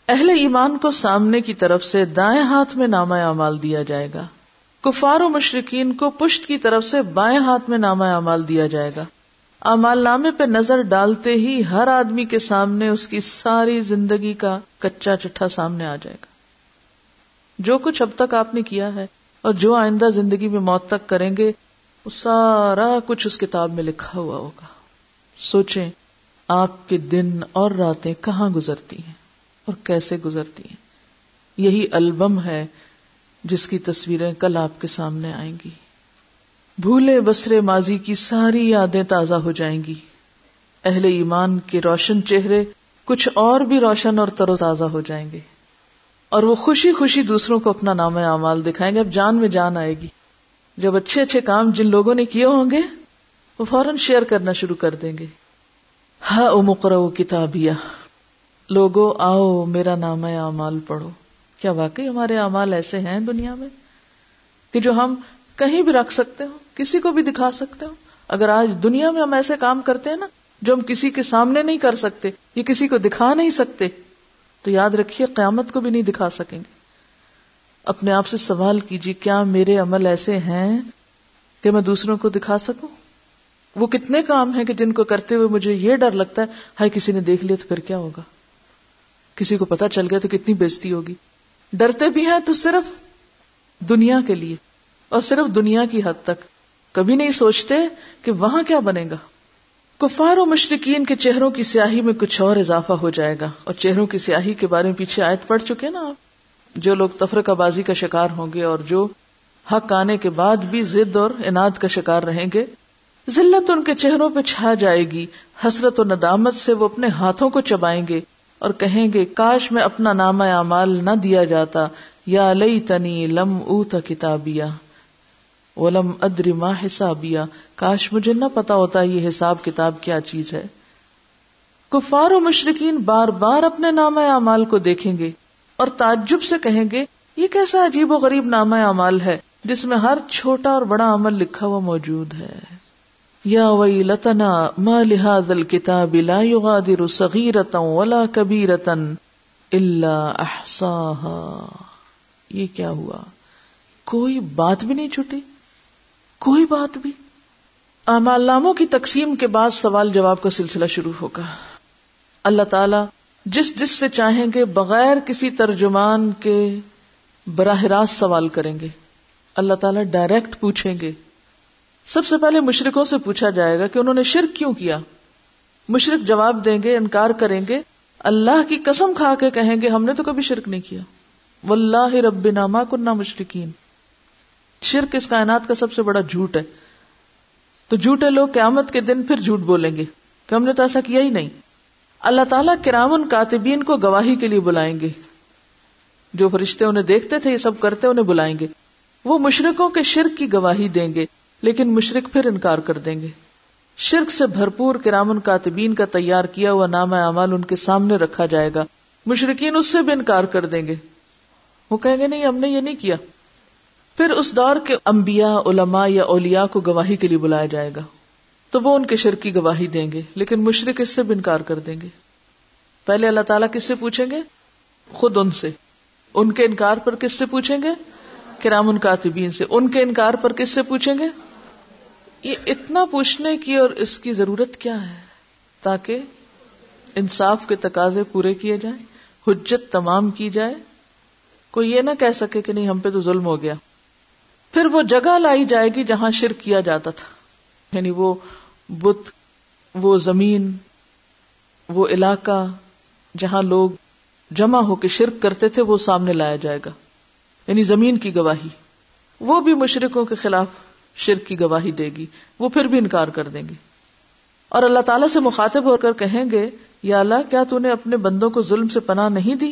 اہل ایمان کو سامنے کی طرف سے دائیں ہاتھ میں نامہ امال دیا جائے گا۔ کفار و مشرقین کو پشت کی طرف سے بائیں ہاتھ میں نامہ امال دیا جائے گا۔ امال نامے پہ نظر ڈالتے ہی ہر آدمی کے سامنے اس کی ساری زندگی کا کچا چٹھا سامنے آ جائے گا۔ جو کچھ اب تک آپ نے کیا ہے اور جو آئندہ زندگی میں موت تک کریں گے وہ سارا کچھ اس کتاب میں لکھا ہوا ہوگا۔ سوچیں آپ کے دن اور راتیں کہاں گزرتی ہیں اور کیسے گزرتی ہیں۔ یہی البم ہے جس کی تصویریں کل آپ کے سامنے آئیں گی۔ بھولے بسرے ماضی کی ساری یادیں تازہ ہو جائیں گی۔ اہل ایمان کے روشن چہرے کچھ اور بھی روشن اور تر و تازہ ہو جائیں گے۔ اور وہ خوشی خوشی دوسروں کو اپنا نام اعمال دکھائیں گے۔ اب جان میں جان آئے گی۔ جب اچھے اچھے کام جن لوگوں نے کیے ہوں گے، وہ فوراً شیئر کرنا شروع کر دیں گے۔ ہا او مقرر کتابیا لوگو، آؤ، میرا نام ہے اعمال، پڑھو۔ کیا واقعی ہمارے اعمال ایسے ہیں دنیا میں کہ جو ہم کہیں بھی رکھ سکتے ہو کسی کو بھی دکھا سکتے ہو اگر آج دنیا میں ہم ایسے کام کرتے ہیں نا، جو ہم کسی کے سامنے نہیں کر سکتے یہ کسی کو دکھا نہیں سکتے، تو یاد رکھیے قیامت کو بھی نہیں دکھا سکیں گے۔ اپنے آپ سے سوال کیجیے، کیا میرے عمل ایسے ہیں کہ میں دوسروں کو دکھا سکوں؟ وہ کتنے کام ہیں کہ جن کو کرتے ہوئے مجھے یہ ڈر لگتا ہے ہائی کسی نے دیکھ لیا تو پھر کیا ہوگا؟ کسی کو پتا چل گیا تو کتنی بےزتی ہوگی۔ ڈرتے بھی ہیں تو صرف دنیا کے لیے، اور صرف دنیا کی حد تک۔ کبھی نہیں سوچتے کہ وہاں کیا بنے گا۔ کفار و مشرقین کے چہروں کی سیاہی میں کچھ اور اضافہ ہو جائے گا۔ اور چہروں کی سیاہی کے بارے میں پیچھے آیت پڑ چکے نا آپ؟ جو لوگ تفرقہ بازی کا شکار ہوں گے اور جو حق آنے کے بعد بھی ضد اور اناد کا شکار رہیں گے، ذلت ان کے چہروں پہ چھا جائے گی، حسرت و ندامت سے وہ اپنے ہاتھوں کو چبائیں گے اور کہیں گے، کاش میں اپنا نام اعمال نہ دیا جاتا، یا لئی تنی لم او کتابیا ولم ادری ما حسابیا کاش مجھے نہ پتا ہوتا یہ حساب کتاب کیا چیز ہے۔ کفار و مشرقین بار بار اپنے نام اعمال کو دیکھیں گے۔ اور تعجب سے کہیں گے، یہ کیسا عجیب و غریب نام اعمال ہے، جس میں ہر چھوٹا اور بڑا عمل لکھا ہوا موجود ہے۔ یا وئی لتنا ما لہذ الكتاب لا يغادر صغیرتا ولا کبیرتا الا احصاها۔ یہ کیا ہوا؟ کوئی بات بھی نہیں چھٹی؟ کوئی بات بھی؟ اعمال ناموں کی تقسیم کے بعد سوال جواب کا سلسلہ شروع ہوگا۔ اللہ تعالی جس جس سے چاہیں گے بغیر کسی ترجمان کے براہ راست سوال کریں گے۔ اللہ تعالیٰ ڈائریکٹ پوچھیں گے۔ سب سے پہلے مشرقوں سے پوچھا جائے گا کہ انہوں نے شرک کیوں کیا۔ مشرق جواب دیں گے، انکار کریں گے۔ اللہ کی قسم کھا کے کہیں گے، ہم نے تو کبھی شرک نہیں کیا۔ واللہ رب ناما کنہ مشرقین شرک اس کائنات کا سب سے بڑا جھوٹ ہے۔ تو جھوٹے لوگ قیامت کے دن پھر جھوٹ بولیں گے کہ ہم نے تو ایسا کیا ہی نہیں۔ اللہ تعالیٰ کرام کاتبین کو گواہی کے لیے بلائیں گے۔ جو فرشتے انہیں دیکھتے تھے، یہ سب کرتے انہیں بلائیں گے۔ وہ مشرقوں کے شرک کی گواہی دیں گے، لیکن مشرق پھر انکار کر دیں گے۔ شرک سے بھرپور کرامن کاتبین کا تیار کیا ہوا نام اعمال ان کے سامنے رکھا جائے گا۔ مشرقین اس سے بھی انکار کر دیں گے۔ وہ کہیں گے، نہیں، ہم نے یہ نہیں کیا۔ پھر اس دور کے انبیاء، علماء یا اولیاء کو گواہی کے لیے بلایا جائے گا۔ تو وہ ان کے شرک کی گواہی دیں گے، لیکن مشرق اس سے بھی انکار کر دیں گے۔ پہلے اللہ تعالیٰ کس سے پوچھیں گے؟ خود ان سے۔ ان کے انکار پر کس سے پوچھیں گے؟ کرام ان کاتبین سے۔ ان کے انکار پر کس سے پوچھیں گے؟ یہ اتنا پوچھنے کی اور اس کی ضرورت کیا ہے؟ تاکہ انصاف کے تقاضے پورے کیے جائیں، حجت تمام کی جائے۔ کوئی یہ نہ کہہ سکے کہ نہیں، ہم پہ تو ظلم ہو گیا۔ پھر وہ جگہ لائی جائے گی جہاں شرک کیا جاتا تھا۔ یعنی وہ بت، وہ زمین، وہ علاقہ جہاں لوگ جمع ہو کے شرک کرتے تھے، وہ سامنے لایا جائے گا۔ یعنی زمین کی گواہی۔ وہ بھی مشرقوں کے خلاف شرک کی گواہی دے گی۔ وہ پھر بھی انکار کر دیں گے۔ اور اللہ تعالیٰ سے مخاطب ہو کر کہیں گے، یا اللہ، کیا تو نے اپنے بندوں کو ظلم سے پناہ نہیں دی؟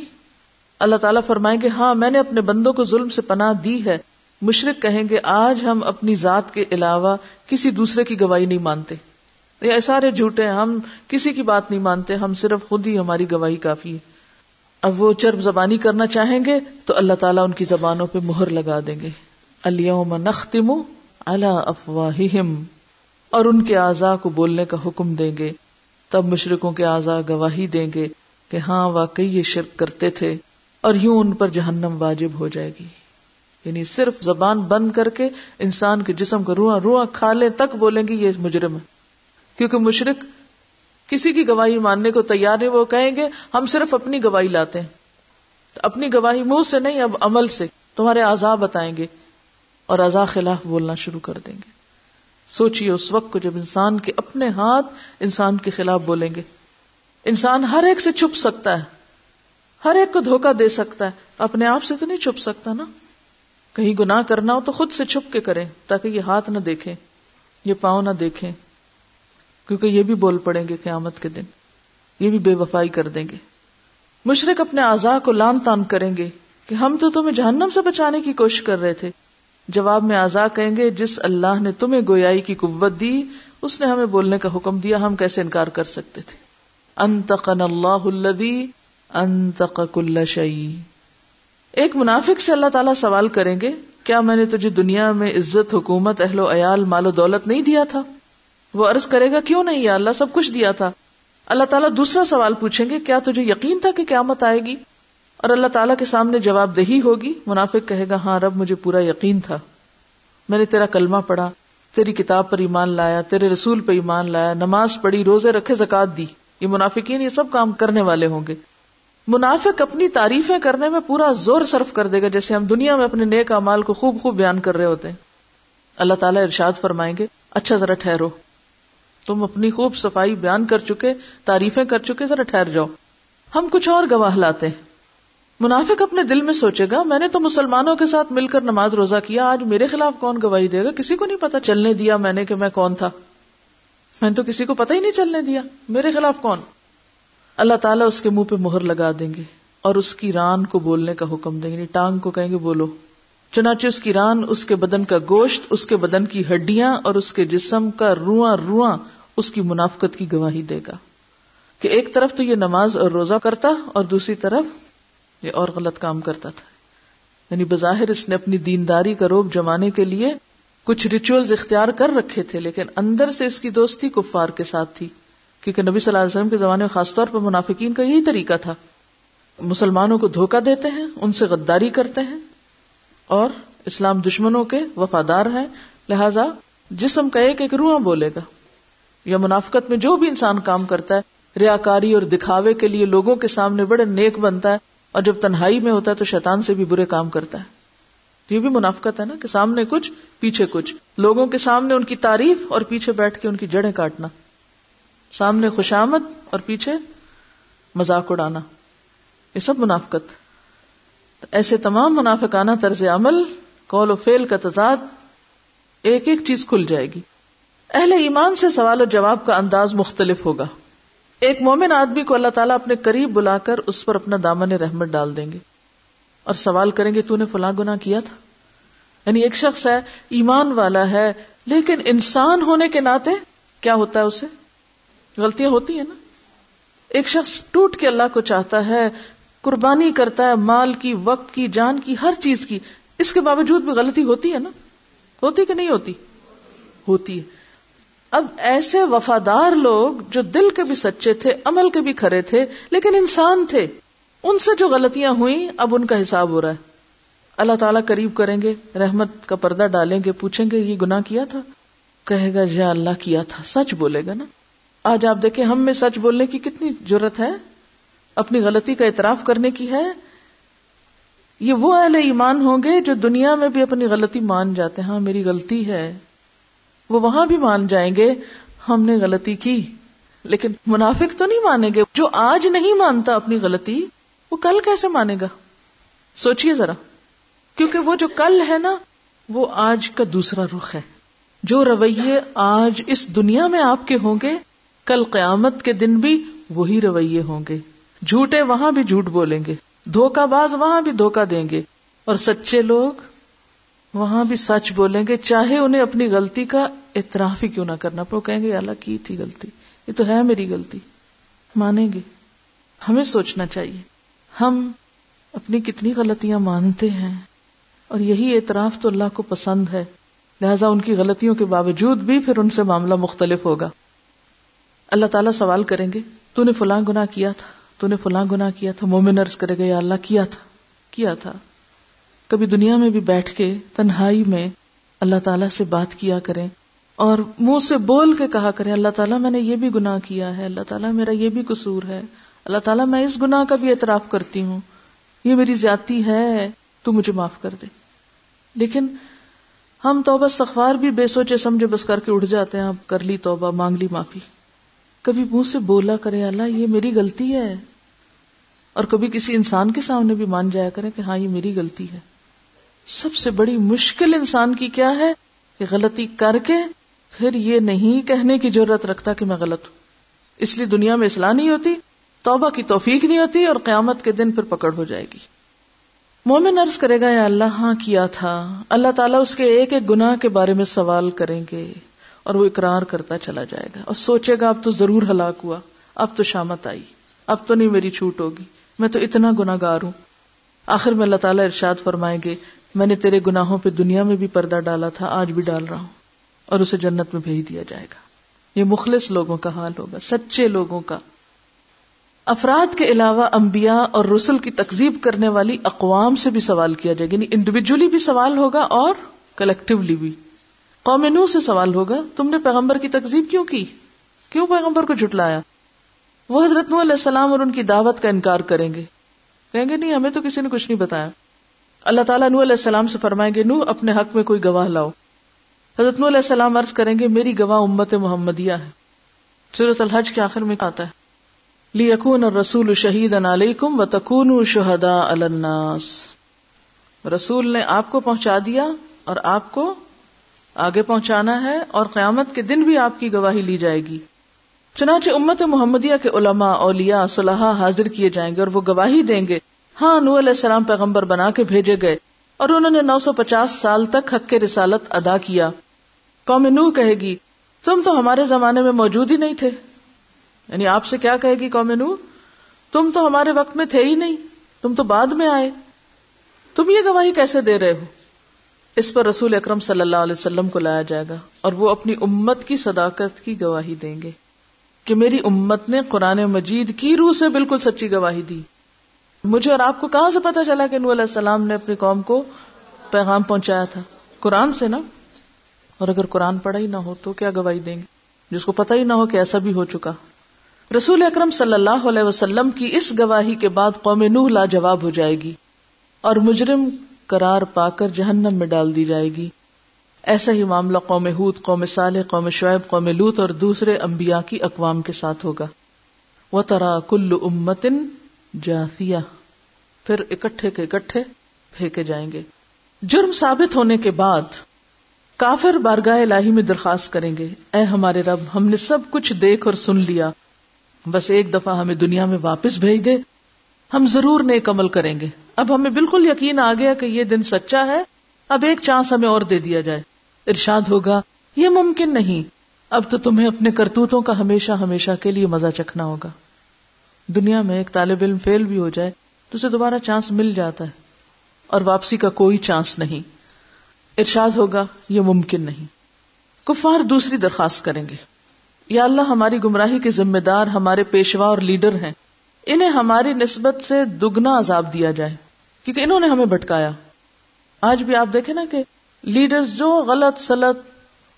اللہ تعالیٰ فرمائیں گے ہاں میں نے اپنے بندوں کو ظلم سے پناہ دی ہے۔ مشرق کہیں گے، آج ہم اپنی ذات کے علاوہ کسی دوسرے کی گواہی نہیں مانتے۔ یہ سارے جھوٹے ہیں، ہم کسی کی بات نہیں مانتے، ہم صرف خود ہی ہماری گواہی کافی ہے۔ اب وہ چرب زبانی کرنا چاہیں گے تو اللہ تعالیٰ ان کی زبانوں پہ مہر لگا دیں گے۔ اليوم نختم على افواہہم۔ اور ان کے اعضاء کو بولنے کا حکم دیں گے۔ تب مشرقوں کے اعضاء گواہی دیں گے کہ ہاں واقعی یہ شرک کرتے تھے اور یوں ان پر جہنم واجب ہو جائے گی۔ یعنی صرف زبان بند کر کے انسان کے جسم کو روح روح کھا لے تک بولیں گے، یہ مجرم ہے۔ کیونکہ مشرق کسی کی گواہی ماننے کو تیار نہیں، وہ کہیں گے، ہم صرف اپنی گواہی لاتے ہیں۔ اپنی گواہی منہ سے نہیں، اب عمل سے۔ تمہارے آزاد بتائیں گے اور ازا خلاف بولنا شروع کر دیں گے۔ سوچیے اس وقت کو جب انسان کے اپنے ہاتھ انسان کے خلاف بولیں گے۔ انسان ہر ایک سے چھپ سکتا ہے۔ ہر ایک کو دھوکا دے سکتا ہے۔ اپنے آپ سے تو نہیں چھپ سکتا نا۔ کہیں گناہ کرنا ہو تو خود سے چھپ کے کریں تاکہ یہ ہاتھ نہ دیکھیں، یہ پاؤں نہ دیکھیں۔ کیونکہ یہ بھی بول پڑیں گے قیامت کے دن، یہ بھی بے وفائی کر دیں گے۔ مشرق اپنے آزا کو لان تان کریں گے کہ ہم تو تمہیں جہنم سے بچانے کی کوشش کر رہے تھے۔ جواب میں آزا کہیں گے، جس اللہ نے تمہیں گویائی کی قوت دی، اس نے ہمیں بولنے کا حکم دیا، ہم کیسے انکار کر سکتے تھے؟ انتقن اللہ الذی انتق کل شعی ایک منافق سے اللہ تعالیٰ سوال کریں گے، کیا میں نے تجھے دنیا میں عزت، حکومت، اہل و عیال، مال و دولت نہیں دیا تھا؟ وہ عرض کرے گا، کیوں نہیں یا اللہ؟ سب کچھ دیا تھا. اللہ تعالیٰ دوسرا سوال پوچھیں گے، کیا تجھے یقین تھا کہ قیامت آئے گی؟ اور اللہ تعالیٰ کے سامنے جواب دہی ہوگی، منافق کہے گا ہاں رب، مجھے پورا یقین تھا۔ میں نے تیرا کلمہ پڑھا، تیری کتاب پر ایمان لایا، تیرے رسول پہ ایمان لایا، نماز پڑھی، روزے رکھے زکات دی۔ یہ منافقین یہ سب کام کرنے والے ہوں گے۔ منافق اپنی تعریفیں کرنے میں پورا زور صرف کر دے گا، جیسے ہم دنیا میں اپنے نیک امال کو خوب خوب بیان کر رہے ہوتے ہیں۔ اللہ تعالیٰ ارشاد فرمائیں گے اچھا ذرا ٹھہرو۔ تم اپنی خوب صفائی بیان کر چکے، تعریفیں کر چکے، ذرا ٹھہر جاؤ۔ ہم کچھ اور گواہ لاتے ہیں۔ منافق اپنے دل میں سوچے گا، میں نے تو مسلمانوں کے ساتھ مل کر نماز روزہ کیا، آج میرے خلاف کون گواہی دے گا؟ کسی کو نہیں پتا چلنے دیا میں نے کہ میں کون تھا۔ میں تو کسی کو پتہ ہی نہیں چلنے دیا۔ میرے خلاف کون؟ اللہ تعالیٰ اس کے منہ پہ مہر لگا دیں گے اور اس کی ران کو بولنے کا حکم دیں گے یعنی ٹانگ کو کہیں گے، بولو۔ چنانچہ اس کی ران، اس کے بدن کا گوشت، اس کے بدن کی ہڈیاں اور اس کے جسم کا رواں رواں اس کی منافقت کی گواہی دے گا کہ ایک طرف تو یہ نماز اور روزہ کرتا اور دوسری طرف یہ اور غلط کام کرتا تھا۔ یعنی بظاہر اس نے اپنی دینداری کا روپ جمانے کے لیے کچھ ریچولز اختیار کر رکھے تھے، لیکن اندر سے اس کی دوستی کفار کے ساتھ تھی۔ کیونکہ نبی صلی اللہ علیہ وسلم کے زمانے میں خاص طور پر منافقین کا یہی طریقہ تھا۔ مسلمانوں کو دھوکہ دیتے ہیں، ان سے غداری کرتے ہیں۔ اور اسلام دشمنوں کے وفادار ہیں، لہذا جسم کا ایک ایک روح بولے گا۔ یا منافقت میں جو بھی انسان کام کرتا ہے، ریاکاری اور دکھاوے کے لیے لوگوں کے سامنے بڑے نیک بنتا ہے، اور جب تنہائی میں ہوتا ہے تو شیطان سے بھی برے کام کرتا ہے۔ یہ بھی منافقت ہے نا کہ سامنے کچھ، پیچھے کچھ۔ لوگوں کے سامنے ان کی تعریف اور پیچھے بیٹھ کے ان کی جڑیں کاٹنا۔ سامنے خوشامد اور پیچھے مذاق اڑانا۔ یہ سب منافقت۔ ایسے تمام منافقانہ طرز عمل، قول و فیل کا تضاد ایک ایک چیز کھل جائے گی۔ اہل ایمان سے سوال و جواب کا انداز مختلف ہوگا۔ ایک مومن آدمی کو اللہ تعالیٰ اپنے قریب بلا کر اس پر اپنا دامن رحمت ڈال دیں گے۔ اور سوال کریں گے، تو نے فلاں گنا کیا تھا؟ یعنی ایک شخص ہے، ایمان والا ہے، لیکن انسان ہونے کے ناطے کیا ہوتا ہے اسے؟ غلطیاں ہوتی ہیں نا۔ ایک شخص ٹوٹ کے اللہ کو چاہتا ہے قربانی کرتا ہے، مال کی، وقت کی، جان کی، ہر چیز کی۔ اس کے باوجود بھی غلطی ہوتی ہے نا؟ ہوتی کہ نہیں ہوتی؟ ہوتی ہے۔ اب ایسے وفادار لوگ جو دل کے بھی سچے تھے، عمل کے بھی کھڑے تھے، لیکن انسان تھے، ان سے جو غلطیاں ہوئی اب ان کا حساب ہو رہا ہے۔ اللہ تعالیٰ قریب کریں گے، رحمت کا پردہ ڈالیں گے، پوچھیں گے، یہ گنا کیا تھا؟ کہے گا، یا اللہ کیا تھا؟ سچ بولے گا نا؟ آج آپ دیکھیں، ہم میں سچ بولنے کی کتنی ضرورت ہے؟ اپنی غلطی کا اعتراف کرنے کی ہے؟ یہ وہ اہل ایمان ہوں گے جو دنیا میں بھی اپنی غلطی مان جاتے ہیں ہاں میری غلطی ہے۔ وہ وہاں بھی مان جائیں گے، ہم نے غلطی کی۔ لیکن منافق تو نہیں مانیں گے۔ جو آج نہیں مانتا اپنی غلطی، وہ کل کیسے مانے گا؟ سوچئے ذرا۔ کیونکہ وہ جو کل ہے نا، وہ آج کا دوسرا رخ ہے۔ جو رویے آج اس دنیا میں آپ کے ہوں گے، کل قیامت کے دن بھی وہی رویے ہوں گے۔ جھوٹے وہاں بھی جھوٹ بولیں گے، دھوکہ باز وہاں بھی دھوکہ دیں گے۔ اور سچے لوگ وہاں بھی سچ بولیں گے، چاہے انہیں اپنی غلطی کا اعتراف ہی کیوں نہ کرنا پڑے کہیں گے اللہ کی تھی غلطی؟ یہ تو ہے میری غلطی۔ مانیں گے۔ ہمیں سوچنا چاہیے۔ ہم اپنی کتنی غلطیاں مانتے ہیں۔ اور یہی اعتراف تو اللہ کو پسند ہے۔ لہذا ان کی غلطیوں کے باوجود بھی پھر ان سے معاملہ مختلف ہوگا۔ اللہ تعالیٰ سوال کریں گے، تو نے فلاں گنا کیا تھا؟ تو نے فلاں گنا کیا تھا، مومن عرض کرے گا، یا اللہ، کیا تھا؟ کیا تھا؟ کبھی دنیا میں بھی بیٹھ کے، تنہائی میں اللہ تعالیٰ سے بات کیا کریں اور منہ سے بول کے کہا کریں، اللہ تعالیٰ، میں نے یہ بھی گناہ کیا ہے، اللہ تعالیٰ، میرا یہ بھی قصور ہے، اللہ تعالیٰ، میں اس گناہ کا بھی اعتراف کرتی ہوں۔ یہ میری زیادتی ہے، تو مجھے معاف کر دے۔ لیکن ہم توبہ سخوار بھی بے سوچے سمجھے بس کر کے اٹھ جاتے ہیں، اب کر لی توبہ، مانگ لی معافی۔ کبھی منہ سے بولا کرے اللہ، یہ میری غلطی ہے۔ اور کبھی کسی انسان کے سامنے بھی مان جایا کرے کہ ہاں یہ میری غلطی ہے۔ سب سے بڑی مشکل انسان کی کیا ہے؟ کہ غلطی کر کے پھر یہ نہیں کہنے کی ضرورت رکھتا کہ میں غلط ہوں۔ اس لیے دنیا میں اصلاح نہیں ہوتی، توبہ کی توفیق نہیں ہوتی اور قیامت کے دن پھر پکڑ ہو جائے گی۔ مومن عرض کرے گا، یا اللہ ہاں کیا تھا۔ اللہ تعالیٰ اس کے ایک ایک گناہ کے بارے میں سوال کریں گے اور وہ اقرار کرتا چلا جائے گا۔ اور سوچے گا، اب تو ضرور ہلاک ہوا، اب تو شامت آئی، اب تو نہیں میری چھوٹ ہوگی۔ میں تو اتنا گناگار ہوں۔ آخر میں اللہ تعالیٰ ارشاد فرمائیں گے، میں نے تیرے گناہوں پہ دنیا میں بھی پردہ ڈالا تھا، آج بھی ڈال رہا ہوں۔ اور اسے جنت میں بھیج دیا جائے گا۔ یہ مخلص لوگوں کا حال ہوگا، سچے لوگوں کا۔ افراد کے علاوہ انبیاء اور رسول کی تکزیب کرنے والی اقوام سے بھی سوال کیا جائے گا یعنی انڈیویجلی بھی سوال ہوگا اور کلیکٹولی بھی۔ قوم نو سے سوال ہوگا، تم نے پیغمبر کی تکزیب کیوں کی؟ کیوں پیغمبر کو جھٹلایا؟ وہ حضرت نو علیہ السلام اور ان کی دعوت کا انکار کریں گے۔ کہیں گے، نہیں، ہمیں تو کسی نے کچھ نہیں بتایا۔ اللہ تعالیٰ نو علیہ السلام سے فرمائیں گے نو اپنے حق میں کوئی گواہ لاؤ۔ حضرت نو علیہ السلام عرض کریں گے، میری گواہ امت محمدیہ ہے۔ سورت الحج کے آخر میں آتا ہے۔ لی یقون اور رسول شہید علیکم و تکون شہدا الناس۔ رسول نے آپ کو پہنچا دیا اور آپ کو آگے پہنچانا ہے اور قیامت کے دن بھی آپ کی گواہی لی جائے گی۔ چنانچہ امت محمدیہ کے علماء، اولیاء صلاح حاضر کیے جائیں گے اور وہ گواہی دیں گے ہاں نو علیہ السلام پیغمبر بنا کے بھیجے گئے اور انہوں نے نو سو پچاس سال تک حق کے رسالت ادا کیا۔ قوم نو کہے گی، تم تو ہمارے زمانے میں موجود ہی نہیں تھے۔ یعنی آپ سے کیا کہے گی قوم نو تم تو ہمارے وقت میں تھے ہی نہیں، تم تو بعد میں آئے۔ تم یہ گواہی کیسے دے رہے ہو؟ اس پر رسول اکرم صلی اللہ علیہ وسلم کو لایا جائے گا اور وہ اپنی امت کی صداقت کی گواہی دیں گے۔ کہ میری امت نے قرآن مجید کی روح سے بالکل سچی گواہی دی۔ مجھے اور آپ کو کہاں سے پتا چلا کہ نو علیہ السلام نے اپنی قوم کو پیغام پہنچایا تھا؟ قرآن سے نا؟ اور اگر قرآن پڑھا ہی نہ ہو تو کیا گواہی دیں گے؟ جس کو پتا ہی نہ ہو کہ ایسا بھی ہو چکا۔ رسول اکرم صلی اللہ علیہ وسلم کی اس گواہی کے بعد قوم نوح لاجواب ہو جائے گی اور مجرم قرار پا کر جہنم میں ڈال دی جائے گی۔ ایسا ہی معاملہ قوم حوت قوم صالح، قوم شعیب، قوم لوت اور دوسرے انبیاء کی اقوام کے ساتھ ہوگا۔ وہ ترا کل امتن جافیہ پھر اکٹھے کے اکٹھے پھینکے جائیں گے۔ جرم ثابت ہونے کے بعد کافر بارگاہ الہی میں درخواست کریں گے، اے ہمارے رب، ہم نے سب کچھ دیکھ اور سن لیا۔ بس ایک دفعہ ہمیں دنیا میں واپس بھیج دے۔ ہم ضرور نیک عمل کریں گے۔ اب ہمیں بالکل یقین آ گیا کہ یہ دن سچا ہے۔ اب ایک چانس ہمیں اور دے دیا جائے۔ ارشاد ہوگا، یہ ممکن نہیں۔ اب تو تمہیں اپنے کرتوتوں کا ہمیشہ ہمیشہ کے لیے مزہ چکھنا ہوگا۔ دنیا میں ایک طالب علم فیل بھی ہو جائے، تو اسے دوبارہ چانس مل جاتا ہے۔ اور واپسی کا کوئی چانس نہیں۔ ارشاد ہوگا، یہ ممکن نہیں۔ کفار دوسری درخواست کریں گے۔ یا اللہ، ہماری گمراہی کے ذمہ دار، ہمارے پیشوا اور لیڈر ہیں۔ انہیں ہماری نسبت سے دگنا عذاب دیا جائے، کیونکہ انہوں نے ہمیں بھٹکایا۔ آج بھی آپ دیکھیں نا کہ لیڈرز جو غلط سلط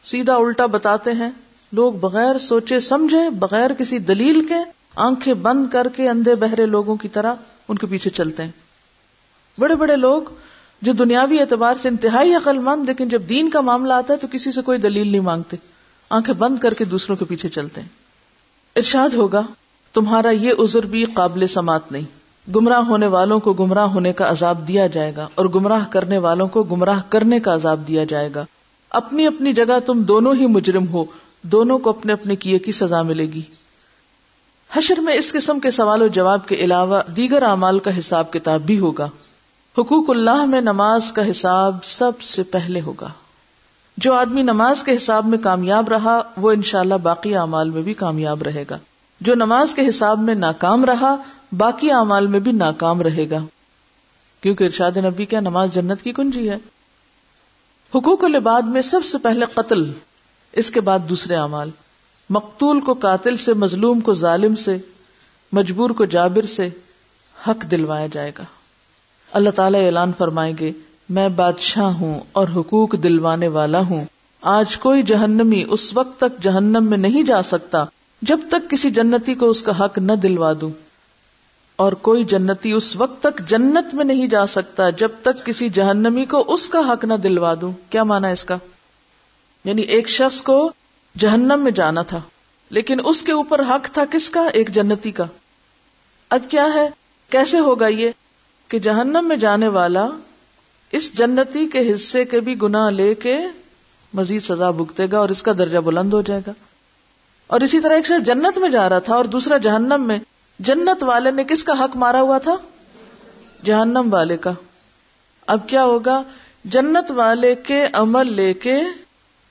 سیدھا الٹا بتاتے ہیں، لوگ بغیر سوچے سمجھے، بغیر کسی دلیل کے آنکھیں بند کر کے اندھے بہرے لوگوں کی طرح ان کے پیچھے چلتے ہیں۔ بڑے بڑے لوگ جو دنیاوی اعتبار سے انتہائی عقل مند، لیکن جب دین کا معاملہ آتا ہے تو کسی سے کوئی دلیل نہیں مانگتے۔ آنکھیں بند کر کے دوسروں کے پیچھے چلتے ہیں۔ ارشاد ہوگا، تمہارا یہ عذر بھی قابل سماعت نہیں۔ گمراہ ہونے والوں کو گمراہ ہونے کا عذاب دیا جائے گا اور گمراہ کرنے والوں کو گمراہ کرنے کا عذاب دیا جائے گا۔ اپنی اپنی جگہ تم دونوں ہی مجرم ہو، دونوں کو اپنے اپنے کیے کی سزا ملے گی۔ حشر میں اس قسم کے سوال و جواب کے علاوہ دیگر اعمال کا حساب کتاب بھی ہوگا۔ حقوق اللہ میں نماز کا حساب سب سے پہلے ہوگا۔ جو آدمی نماز کے حساب میں کامیاب رہا، وہ انشاءاللہ باقی اعمال میں بھی کامیاب رہے گا۔ جو نماز کے حساب میں ناکام رہا، باقی اعمال میں بھی ناکام رہے گا۔ کیونکہ ارشاد نبی کیا نماز جنت کی کنجی ہے۔ حقوق العباد میں سب سے پہلے قتل، اس کے بعد دوسرے اعمال۔ مقتول کو قاتل سے، مظلوم کو ظالم سے، مجبور کو جابر سے حق دلوایا جائے گا۔ اللہ تعالیٰ اعلان فرمائیں گے، میں بادشاہ ہوں اور حقوق دلوانے والا ہوں۔ آج کوئی جہنمی اس وقت تک جہنم میں نہیں جا سکتا۔ جب تک کسی جنتی کو اس کا حق نہ دلوا دوں اور کوئی جنتی اس وقت تک جنت میں نہیں جا سکتا جب تک کسی جہنمی کو اس کا حق نہ دلوا دوں کیا مانا اس کا؟ یعنی ایک شخص کو جہنم میں جانا تھا، لیکن اس کے اوپر حق تھا کس کا؟ ایک جنتی کا۔ اب کیا ہے؟ کیسے ہوگا یہ کہ جہنم میں جانے والا اس جنتی کے حصے کے بھی گنا لے کے مزید سزا بھگتے گا اور اس کا درجہ بلند ہو جائے گا؟ اور اسی طرح ایک شخص جنت میں جا رہا تھا اور دوسرا جہنم میں۔ جنت والے نے کس کا حق مارا ہوا تھا؟ جہنم والے کا۔ اب کیا ہوگا؟ جنت والے کے عمل لے کے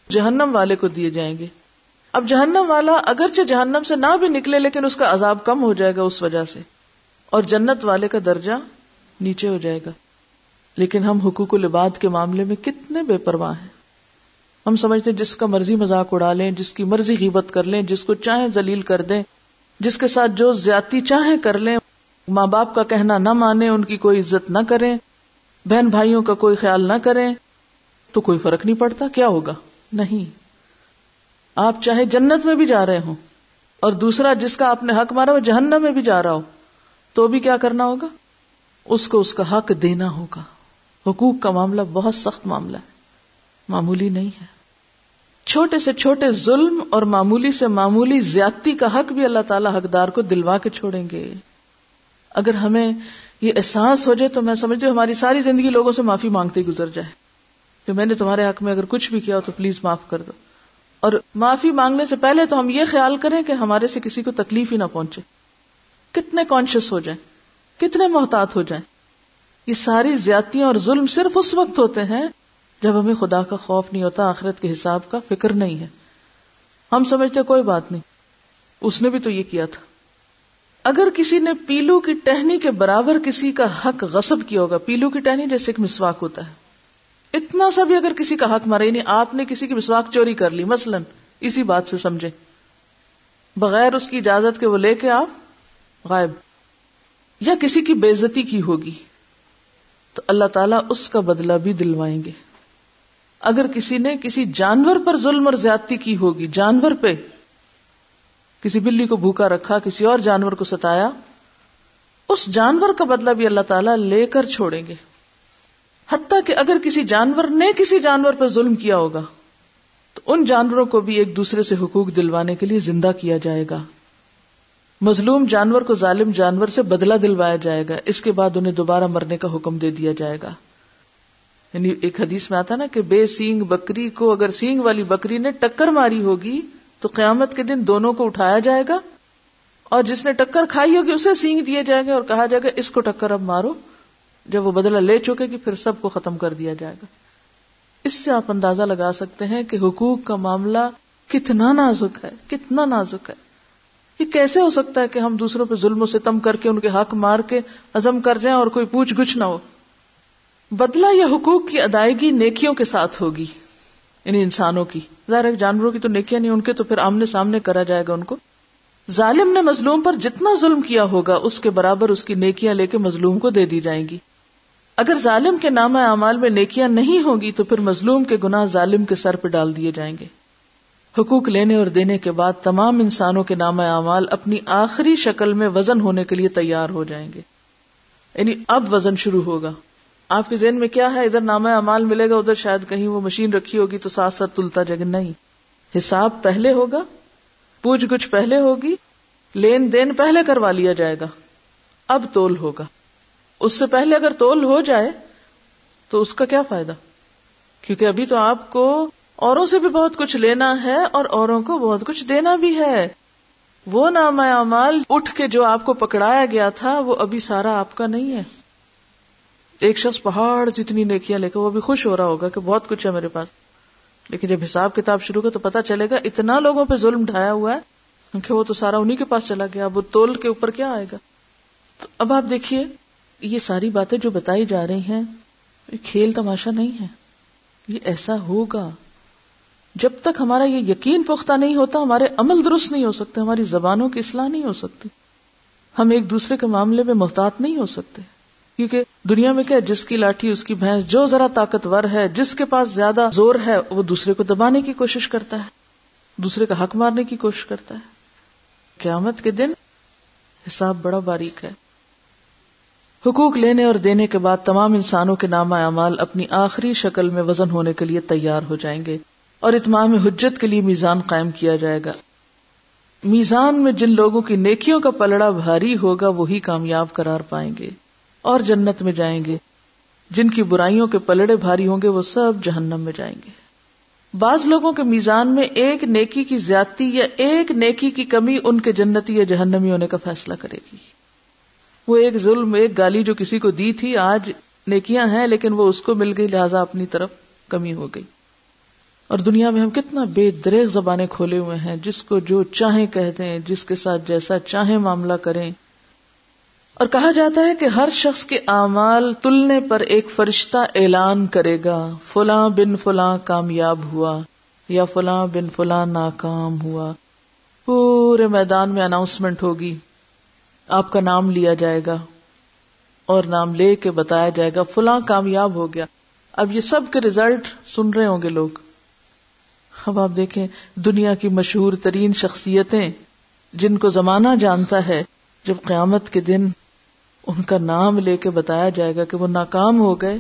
جہنم والے کو دیے جائیں گے۔ اب جہنم والا اگرچہ جہنم سے نہ بھی نکلے، لیکن اس کا عذاب کم ہو جائے گا اس وجہ سے۔ اور جنت والے کا درجہ نیچے ہو جائے گا۔ لیکن ہم حقوق العباد کے معاملے میں کتنے بے پرواہ ہیں۔ ہم سمجھتے ہیں جس کا مرضی مذاق اڑا لیں، جس کی مرضی غیبت کر لیں، جس کو چاہیں ذلیل کر دیں، جس کے ساتھ جو زیادتی چاہیں کر لیں، ماں باپ کا کہنا نہ مانے ان کی کوئی عزت نہ کریں، بہن بھائیوں کا کوئی خیال نہ کریں، تو کوئی فرق نہیں پڑتا، کیا ہوگا؟ نہیں۔ آپ چاہے جنت میں بھی جا رہے ہوں، اور دوسرا جس کا آپ نے حق مارا وہ جہنم میں بھی جا رہا ہو، تو بھی کیا کرنا ہوگا؟ اس کو اس کا حق دینا ہوگا۔ حقوق کا معاملہ بہت سخت معاملہ ہے۔ معمولی نہیں ہے۔ چھوٹے سے چھوٹے ظلم اور معمولی سے معمولی زیادتی کا حق بھی اللہ تعالیٰ حقدار کو دلوا کے چھوڑیں گے۔ اگر ہمیں یہ احساس ہو جائے تو میں سمجھتی ہوں ہماری ساری زندگی لوگوں سے معافی مانگتے گزر جائے۔ کہ میں نے تمہارے حق میں اگر کچھ بھی کیا ہو تو پلیز معاف کر دو۔ اور معافی مانگنے سے پہلے تو ہم یہ خیال کریں کہ ہمارے سے کسی کو تکلیف ہی نہ پہنچے۔ کتنے کانشیس ہو جائیں، کتنے محتاط ہو جائیں۔ یہ ساری زیادتیاں اور ظلم صرف اس وقت ہوتے ہیں جب ہمیں خدا کا خوف نہیں ہوتا، آخرت کے حساب کا فکر نہیں ہے۔ ہم سمجھتے کوئی بات نہیں۔ اس نے بھی تو یہ کیا تھا۔ اگر کسی نے پیلو کی ٹہنی کے برابر کسی کا حق غصب کیا ہوگا، پیلو کی ٹہنی جیسے ایک مسواک ہوتا ہے۔ اتنا سا بھی اگر کسی کا حق مارے یعنی آپ نے کسی کی مسواک چوری کر لی، مثلا اسی بات سے سمجھے بغیر اس کی اجازت کے وہ لے کے آپ غائب۔ یا کسی کی بےزتی کی ہوگی۔ تو اللہ تعالیٰ اس کا بدلہ بھی دلوائیں گے۔ اگر کسی نے کسی جانور پر ظلم اور زیادتی کی ہوگی، جانور پہ کسی بلی کو بھوکا رکھا، کسی اور جانور کو ستایا، اس جانور کا بدلہ بھی اللہ تعالیٰ لے کر چھوڑیں گے۔ حتیٰ کہ اگر کسی جانور نے کسی جانور پر ظلم کیا ہوگا، تو ان جانوروں کو بھی ایک دوسرے سے حقوق دلوانے کے لیے زندہ کیا جائے گا۔ مظلوم جانور کو ظالم جانور سے بدلہ دلوایا جائے گا، اس کے بعد انہیں دوبارہ مرنے کا حکم دے دیا جائے گا۔ یعنی ایک حدیث میں آتا نا کہ بے سینگ بکری کو اگر سینگ والی بکری نے ٹکر ماری ہوگی تو قیامت کے دن دونوں کو اٹھایا جائے گا اور جس نے ٹکر کھائی ہوگی اسے سینگ دیے جائیں گے اور کہا جائے گا اس کو ٹکر اب مارو۔ جب وہ بدلہ لے چکے گی پھر سب کو ختم کر دیا جائے گا۔ اس سے آپ اندازہ لگا سکتے ہیں کہ حقوق کا معاملہ کتنا نازک ہے، کتنا نازک ہے۔ یہ کیسے ہو سکتا ہے کہ ہم دوسروں پہ ظلم و ستم کر کے ان کے حق مار کے عزم کر جائیں اور کوئی پوچھ گچھ نہ ہو؟ بدلہ یا حقوق کی ادائیگی نیکیوں کے ساتھ ہوگی یعنی انسانوں کی۔ ظاہر جانوروں کی تو نیکیاں نہیں، ان کے تو پھر آمنے سامنے کرا جائے گا ان کو۔ ظالم نے مظلوم پر جتنا ظلم کیا ہوگا، اس کے برابر اس کی نیکیاں لے کے مظلوم کو دے دی جائیں گی۔ اگر ظالم کے نام اعمال میں نیکیاں نہیں ہوگی، تو پھر مظلوم کے گناہ ظالم کے سر پہ ڈال دیے جائیں گے۔ حقوق لینے اور دینے کے بعد تمام انسانوں کے نام اعمال اپنی آخری شکل میں وزن ہونے کے لیے تیار ہو جائیں گے۔ یعنی اب وزن شروع ہوگا۔ آپ کے ذہن میں کیا ہے؟ ادھر نامہ اعمال ملے گا، ادھر شاید کہیں وہ مشین رکھی ہوگی تو ساتھ ساتھ تلتا جگہ نہیں۔ حساب پہلے ہوگا، پوچھ گچھ پہلے ہوگی، لین دین پہلے کروا لیا جائے گا۔ اب تول ہوگا۔ اس سے پہلے اگر تول ہو جائے تو اس کا کیا فائدہ؟ کیونکہ ابھی تو آپ کو اوروں سے بھی بہت کچھ لینا ہے اور اوروں کو بہت کچھ دینا بھی ہے۔ وہ نام اعمال اٹھ کے جو آپ کو پکڑایا گیا تھا، وہ ابھی سارا آپ کا نہیں ہے۔ ایک شخص پہاڑ جتنی نیکیاں لے کے وہ بھی خوش ہو رہا ہوگا کہ بہت کچھ ہے میرے پاس۔ لیکن جب حساب کتاب شروع کا تو پتا چلے گا اتنا لوگوں پہ ظلم ڈھایا ہوا ہے کیونکہ وہ تو سارا انہیں کے پاس چلا گیا۔ اب وہ تول کے اوپر کیا آئے گا؟ تو اب آپ دیکھیے، یہ ساری باتیں جو بتائی جا رہی ہیں، یہ کھیل تماشا نہیں ہے۔ یہ ایسا ہوگا۔ جب تک ہمارا یہ یقین پختہ نہیں ہوتا، ہمارے عمل درست نہیں ہو سکتے، ہماری زبانوں کی اصلاح نہیں ہو سکتی۔ ہم ایک دوسرے کے معاملے میں محتاط نہیں ہو سکتے۔ کیونکہ دنیا میں کیا جس کی لاٹھی، اس کی بھینس، جو ذرا طاقتور ہے، جس کے پاس زیادہ زور ہے، وہ دوسرے کو دبانے کی کوشش کرتا ہے، دوسرے کا حق مارنے کی کوشش کرتا ہے۔ قیامت کے دن حساب بڑا باریک ہے۔ حقوق لینے اور دینے کے بعد تمام انسانوں کے نامہ اعمال اپنی آخری شکل میں وزن ہونے کے لیے تیار ہو جائیں گے اور اتمام حجت کے لیے میزان قائم کیا جائے گا۔ میزان میں جن لوگوں کی نیکیوں کا پلڑا بھاری ہوگا، وہی کامیاب قرار پائیں گے۔ اور جنت میں جائیں گے۔ جن کی برائیوں کے پلڑے بھاری ہوں گے، وہ سب جہنم میں جائیں گے۔ بعض لوگوں کے میزان میں ایک نیکی کی زیادتی یا ایک نیکی کی کمی ان کے جنتی یا جہنمی ہونے کا فیصلہ کرے گی۔ وہ ایک ظلم، ایک گالی جو کسی کو دی تھی، آج نیکیاں ہیں، لیکن وہ اس کو مل گئی، لہٰذا اپنی طرف کمی ہو گئی۔ اور دنیا میں ہم کتنا بے دریغ زبانیں کھولے ہوئے ہیں، جس کو جو چاہیں کہہ دیں، جس کے ساتھ جیسا چاہیں معاملہ کریں۔ اور کہا جاتا ہے کہ ہر شخص کے اعمال تلنے پر ایک فرشتہ اعلان کرے گا، فلاں بن فلاں کامیاب ہوا یا فلاں بن فلاں ناکام ہوا۔ پورے میدان میں اناؤنسمنٹ ہوگی۔ آپ کا نام لیا جائے گا اور نام لے کے بتایا جائے گا، فلاں کامیاب ہو گیا۔ اب یہ سب کے ریزلٹ سن رہے ہوں گے لوگ۔ اب آپ دیکھیں دنیا کی مشہور ترین شخصیتیں جن کو زمانہ جانتا ہے، جب قیامت کے دن ان کا نام لے کے بتایا جائے گا کہ وہ ناکام ہو گئے،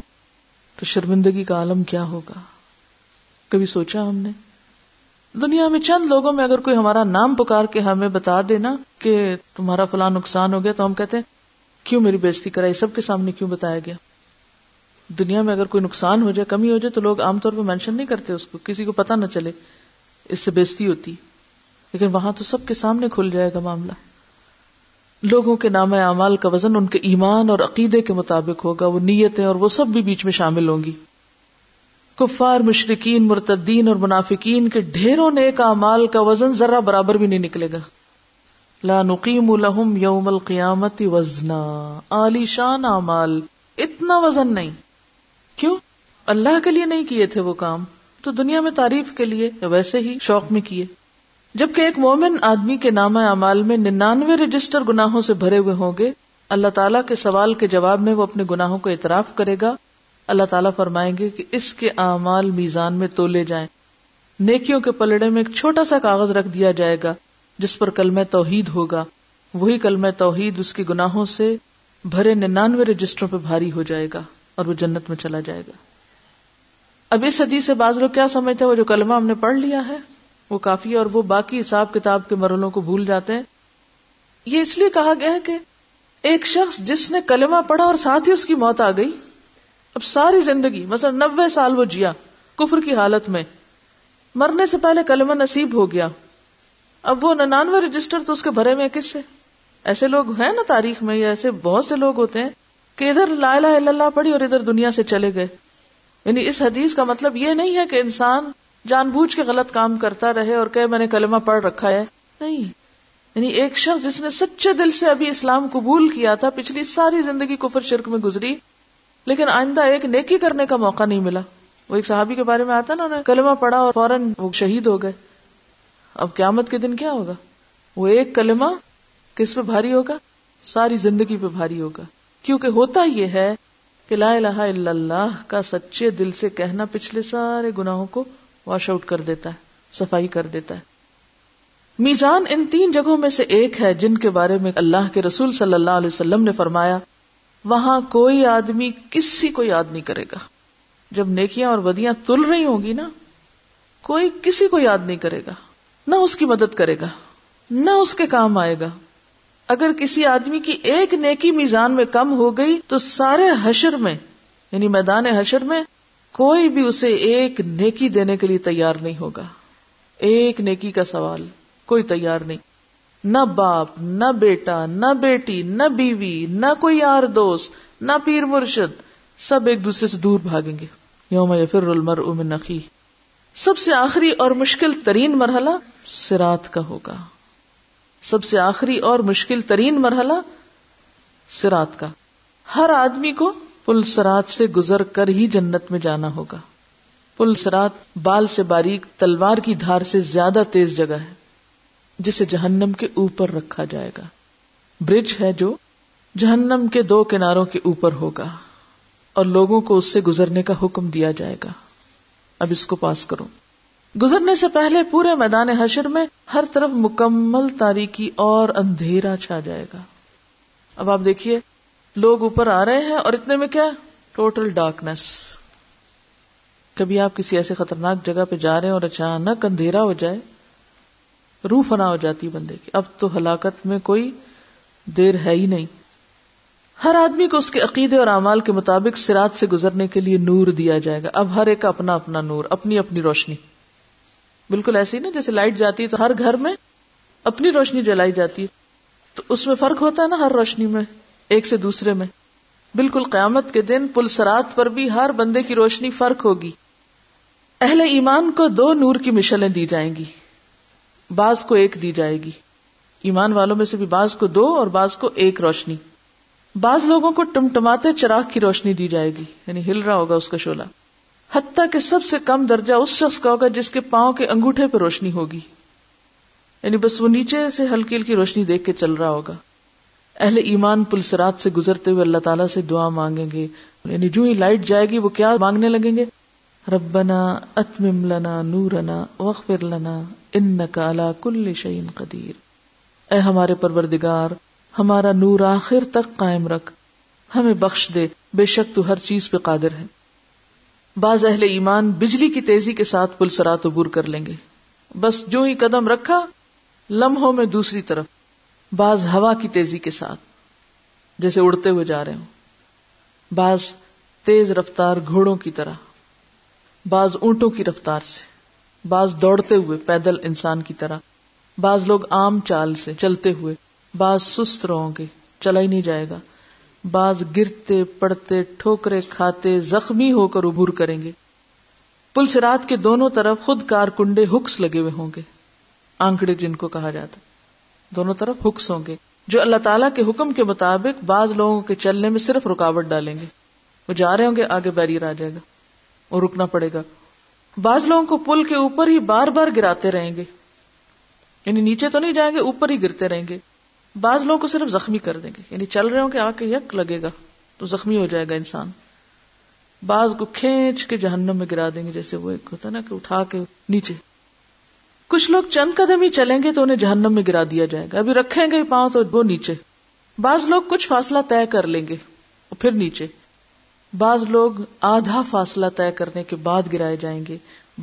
تو شرمندگی کا عالم کیا ہوگا؟ کبھی سوچا ہم نے؟ دنیا میں چند لوگوں میں اگر کوئی ہمارا نام پکار کے ہمیں بتا دینا کہ تمہارا فلاں نقصان ہو گیا، تو ہم کہتے ہیں، کیوں میری بےزتی کرائی؟ سب کے سامنے کیوں بتایا گیا؟ دنیا میں اگر کوئی نقصان ہو جائے، کمی ہو جائے، تو لوگ عام طور پہ مینشن نہیں کرتے اس کو، کسی کو پتا نہ چلے، اس سے بےزتی ہوتی۔ لیکن وہاں تو سب کے سامنے کھل جائے گا معاملہ۔ لوگوں کے نام اعمال کا وزن ان کے ایمان اور عقیدے کے مطابق ہوگا، وہ نیتیں اور وہ سب بھی بیچ میں شامل ہوں گی۔ کفار مشرقین مرتدین اور منافقین کے ڈھیروں نیک اعمال کا وزن ذرا برابر بھی نہیں نکلے گا۔ لا نقیم لهم یوم القیامت وزنا۔ عالی شان اعمال، اتنا وزن نہیں۔ کیوں؟ اللہ کے لیے نہیں کیے تھے وہ کام۔ تو دنیا میں تعریف کے لیے ویسے ہی شوق میں کیے۔ جبکہ ایک مومن آدمی کے نام اعمال میں ننانوے رجسٹر گناہوں سے بھرے ہوئے ہوں گے، اللہ تعالیٰ کے سوال کے جواب میں وہ اپنے گناہوں کو اعتراف کرے گا۔ اللہ تعالیٰ فرمائیں گے کہ اس کے اعمال میزان میں تولے جائیں۔ نیکیوں کے پلڑے میں ایک چھوٹا سا کاغذ رکھ دیا جائے گا، جس پر کلم توحید ہوگا۔ وہی کلم توحید اس کے گناہوں سے بھرے ننانوے رجسٹروں پہ بھاری ہو جائے گا اور وہ جنت میں چلا جائے گا۔ اب اس حدیث سے بعض لوگ کیا سمجھتے ہیں، وہ جو کلمہ ہم نے پڑھ لیا ہے؟ وہ کافی ہے اور وہ باقی حساب کتاب کے مرحلوں کو بھول جاتے ہیں۔ یہ اس لیے کہا گیا ہے کہ ایک شخص جس نے کلمہ پڑھا اور ساتھ ہی اس کی موت آ گئی، اب ساری زندگی، مثلا نبے سال وہ جیا کفر کی حالت میں۔ مرنے سے پہلے کلمہ نصیب ہو گیا۔ اب وہ ننانوے رجسٹر تو اس کے بھرے میں کس سے؟ ایسے لوگ ہیں نا تاریخ میں، یا ایسے بہت سے لوگ ہوتے ہیں کہ ادھر لا الہ الا اللہ پڑھی اور ادھر دنیا سے چلے گئے۔ یعنی اس حدیث کا مطلب یہ نہیں ہے کہ انسان جان بوجھ کے غلط کام کرتا رہے اور کہ میں نے کلمہ پڑھ رکھا ہے۔ نہیں۔ یعنی ایک شخص جس نے سچے دل سے ابھی اسلام قبول کیا تھا، پچھلی ساری زندگی کفر شرک میں گزری، لیکن آئندہ ایک نیکی کرنے کا موقع نہیں ملا۔ وہ ایک صحابی کے بارے میں آتا نا کلمہ پڑھا اور فوراً وہ شہید ہو گئے۔ اب قیامت کے دن کیا ہوگا؟ وہ ایک کلمہ کس پہ بھاری ہوگا؟ ساری زندگی پہ بھاری ہوگا۔ کیونکہ ہوتا یہ ہے کہ لا الہ الا اللہ کا سچے دل سے کہنا پچھلے سارے گناہوں کو واش آؤٹ کر دیتا ہے، صفائی کر دیتا ہے۔ میزان ان تین جگہوں میں سے ایک ہے جن کے بارے میں اللہ کے رسول صلی اللہ علیہ وسلم نے فرمایا، وہاں کوئی آدمی، کسی کو یاد نہیں کرے گا۔ جب نیکیاں اور بدیاں تل رہی ہوں گی نا، کوئی کسی کو یاد نہیں کرے گا۔ نہ اس کی مدد کرے گا، نہ اس کے کام آئے گا۔ اگر کسی آدمی کی ایک نیکی میزان میں کم ہو گئی تو سارے حشر میں یعنی میدان حشر میں کوئی بھی اسے ایک نیکی دینے کے لیے تیار نہیں ہوگا۔ ایک نیکی کا سوال کوئی تیار نہیں۔ نہ باپ، نہ بیٹا، نہ بیٹی، نہ بیوی، نہ کوئی یار دوست، نہ پیر مرشد، سب ایک دوسرے سے دور بھاگیں گے۔ یوم یفر المر من نقی سب سے آخری اور مشکل ترین مرحلہ سرات کا ہوگا۔ سب سے آخری اور مشکل ترین مرحلہ سرات کا۔ ہر آدمی کو پل سرات سے گزر کر ہی جنت میں جانا ہوگا۔ پل سرات بال سے باریک، تلوار کی دھار سے زیادہ تیز جگہ ہے، جسے جہنم کے اوپر رکھا جائے گا۔ برج ہے جو جہنم کے دو کناروں کے اوپر ہوگا اور لوگوں کو اس سے گزرنے کا حکم دیا جائے گا۔ اب اس کو پاس کرو۔ گزرنے سے پہلے پورے میدان حشر میں ہر طرف مکمل تاریکی اور اندھیرا چھا جائے گا۔ اب آپ دیکھیے لوگ اوپر آ رہے ہیں اور اتنے میں کیا ٹوٹل ڈارکنیس کبھی آپ کسی ایسے خطرناک جگہ پہ جا رہے ہیں اور اچانک اندھیرا ہو جائے، روح فنا ہو جاتی بندے کی۔ اب تو ہلاکت میں کوئی دیر ہے ہی نہیں۔ ہر آدمی کو اس کے عقیدے اور اعمال کے مطابق سرات سے گزرنے کے لیے نور دیا جائے گا۔ اب ہر ایک اپنا اپنا نور، اپنی اپنی روشنی۔ بالکل ایسی نا، جیسے لائٹ جاتی ہے تو ہر گھر میں اپنی روشنی جلائی جاتی ہے۔ تو اس میں فرق ہوتا ہے نا ہر روشنی میں۔ ایک سے دوسرے میں۔ بالکل قیامت کے دن پل سرات پر بھی ہر بندے کی روشنی فرق ہوگی۔ اہل ایمان کو دو نور کی مشلیں دی جائیں گی۔ بعض کو ایک دی جائے گی۔ ایمان والوں میں سے بھی بعض کو دو اور بعض کو ایک روشنی۔ بعض لوگوں کو ٹمٹماتے چراغ کی روشنی دی جائے گی یعنی ہل رہا ہوگا اس کا شولہ حتیٰ کہ سب سے کم درجہ اس شخص کا ہوگا جس کے پاؤں کے انگوٹھے پہ روشنی ہوگی۔ یعنی بس وہ نیچے سے ہلکی ہلکی روشنی دیکھ کے چل رہا ہوگا۔ اہل ایمان پلسرات سے گزرتے ہوئے اللہ تعالیٰ سے دعا مانگیں گے۔ یعنی جو ہی لائٹ جائے گی وہ کیا مانگنے لگیں گے؟ ربنا اتمم لنا نورنا وغفر لنا انکا علا کل شعین قدیر۔ اے ہمارے پروردگار، ہمارا نور آخر تک قائم رکھ۔ ہمیں بخش دے، بے شک تو ہر چیز پہ قادر ہے۔ بعض اہل ایمان بجلی کی تیزی کے ساتھ پل سرات عبور کر لیں گے۔ بس جو ہی قدم رکھا، لمحوں میں دوسری طرف۔ بعض ہوا کی تیزی کے ساتھ، جیسے اڑتے ہوئے جا رہے ہوں۔ بعض تیز رفتار گھوڑوں کی طرح، بعض اونٹوں کی رفتار سے، بعض دوڑتے ہوئے پیدل انسان کی طرح، بعض لوگ عام چال سے چلتے ہوئے، بعض سست رہوں گے، چلا ہی نہیں جائے گا۔ بعض گرتے، پڑتے، ٹھوکرے کھاتے، زخمی ہو کر عبور کریں گے۔ پل سرات کے دونوں طرف خود کار کنڈے ہکس لگے ہوئے ہوں گے، آنکڑے جن کو کہا جاتا۔ دونوں طرف ہکس ہوں گے۔ جو اللہ تعالیٰ کے حکم کے مطابق بعض لوگوں کے چلنے میں صرف رکاوٹ ڈالیں گے۔ وہ جا رہے ہوں گے، آگے بیریر آ جائے گا۔ اور رکنا پڑے گا۔ بعض لوگوں کو پل کے اوپر ہی بار بار گراتے رہیں گے۔ یعنی نیچے تو نہیں جائیں گے، اوپر ہی گرتے رہیں گے۔ بعض لوگوں کو صرف زخمی کر دیں گے۔ یعنی چل رہے ہوں کہ آ کے یک لگے گا۔ تو زخمی ہو جائے گا انسان۔ بعض کو کھینچ کے جہنم میں گرا دیں گے، جیسے وہ ایک ہوتا نا کہ اٹھا کے نیچے۔ کچھ لوگ چند قدم ہی چلیں گے تو انہیں جہنم میں گرا دیا جائے گا۔ ابھی رکھیں گے پاؤں تو وہ نیچے۔ بعض لوگ کچھ فاصلہ طے کر لیں گے اور پھر نیچے۔ بعض لوگ آدھا فاصلہ طے کرنے کے بعد گرائے جائیں گے۔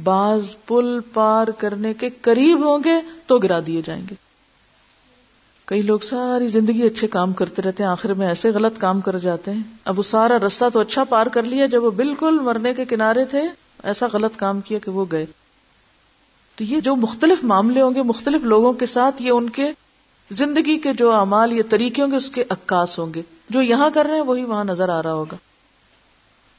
بعض پل پار کرنے کے قریب ہوں گے تو گرا دیے جائیں گے۔ کئی لوگ ساری زندگی اچھے کام کرتے رہتے ہیں، آخر میں ایسے غلط کام کر جاتے ہیں۔ اب وہ سارا رستہ تو اچھا پار کر لیا، جب وہ بالکل مرنے کے کنارے تھے، ایسا غلط کام کیا کہ وہ گئے۔ تو یہ جو مختلف معاملے ہوں گے، مختلف لوگوں کے ساتھ، یہ ان کے زندگی کے جو اعمال یا طریقے ہوں گے، اس کے عکاس ہوں گے۔ جو یہاں کر رہے ہیں، وہی وہاں نظر آ رہا ہوگا۔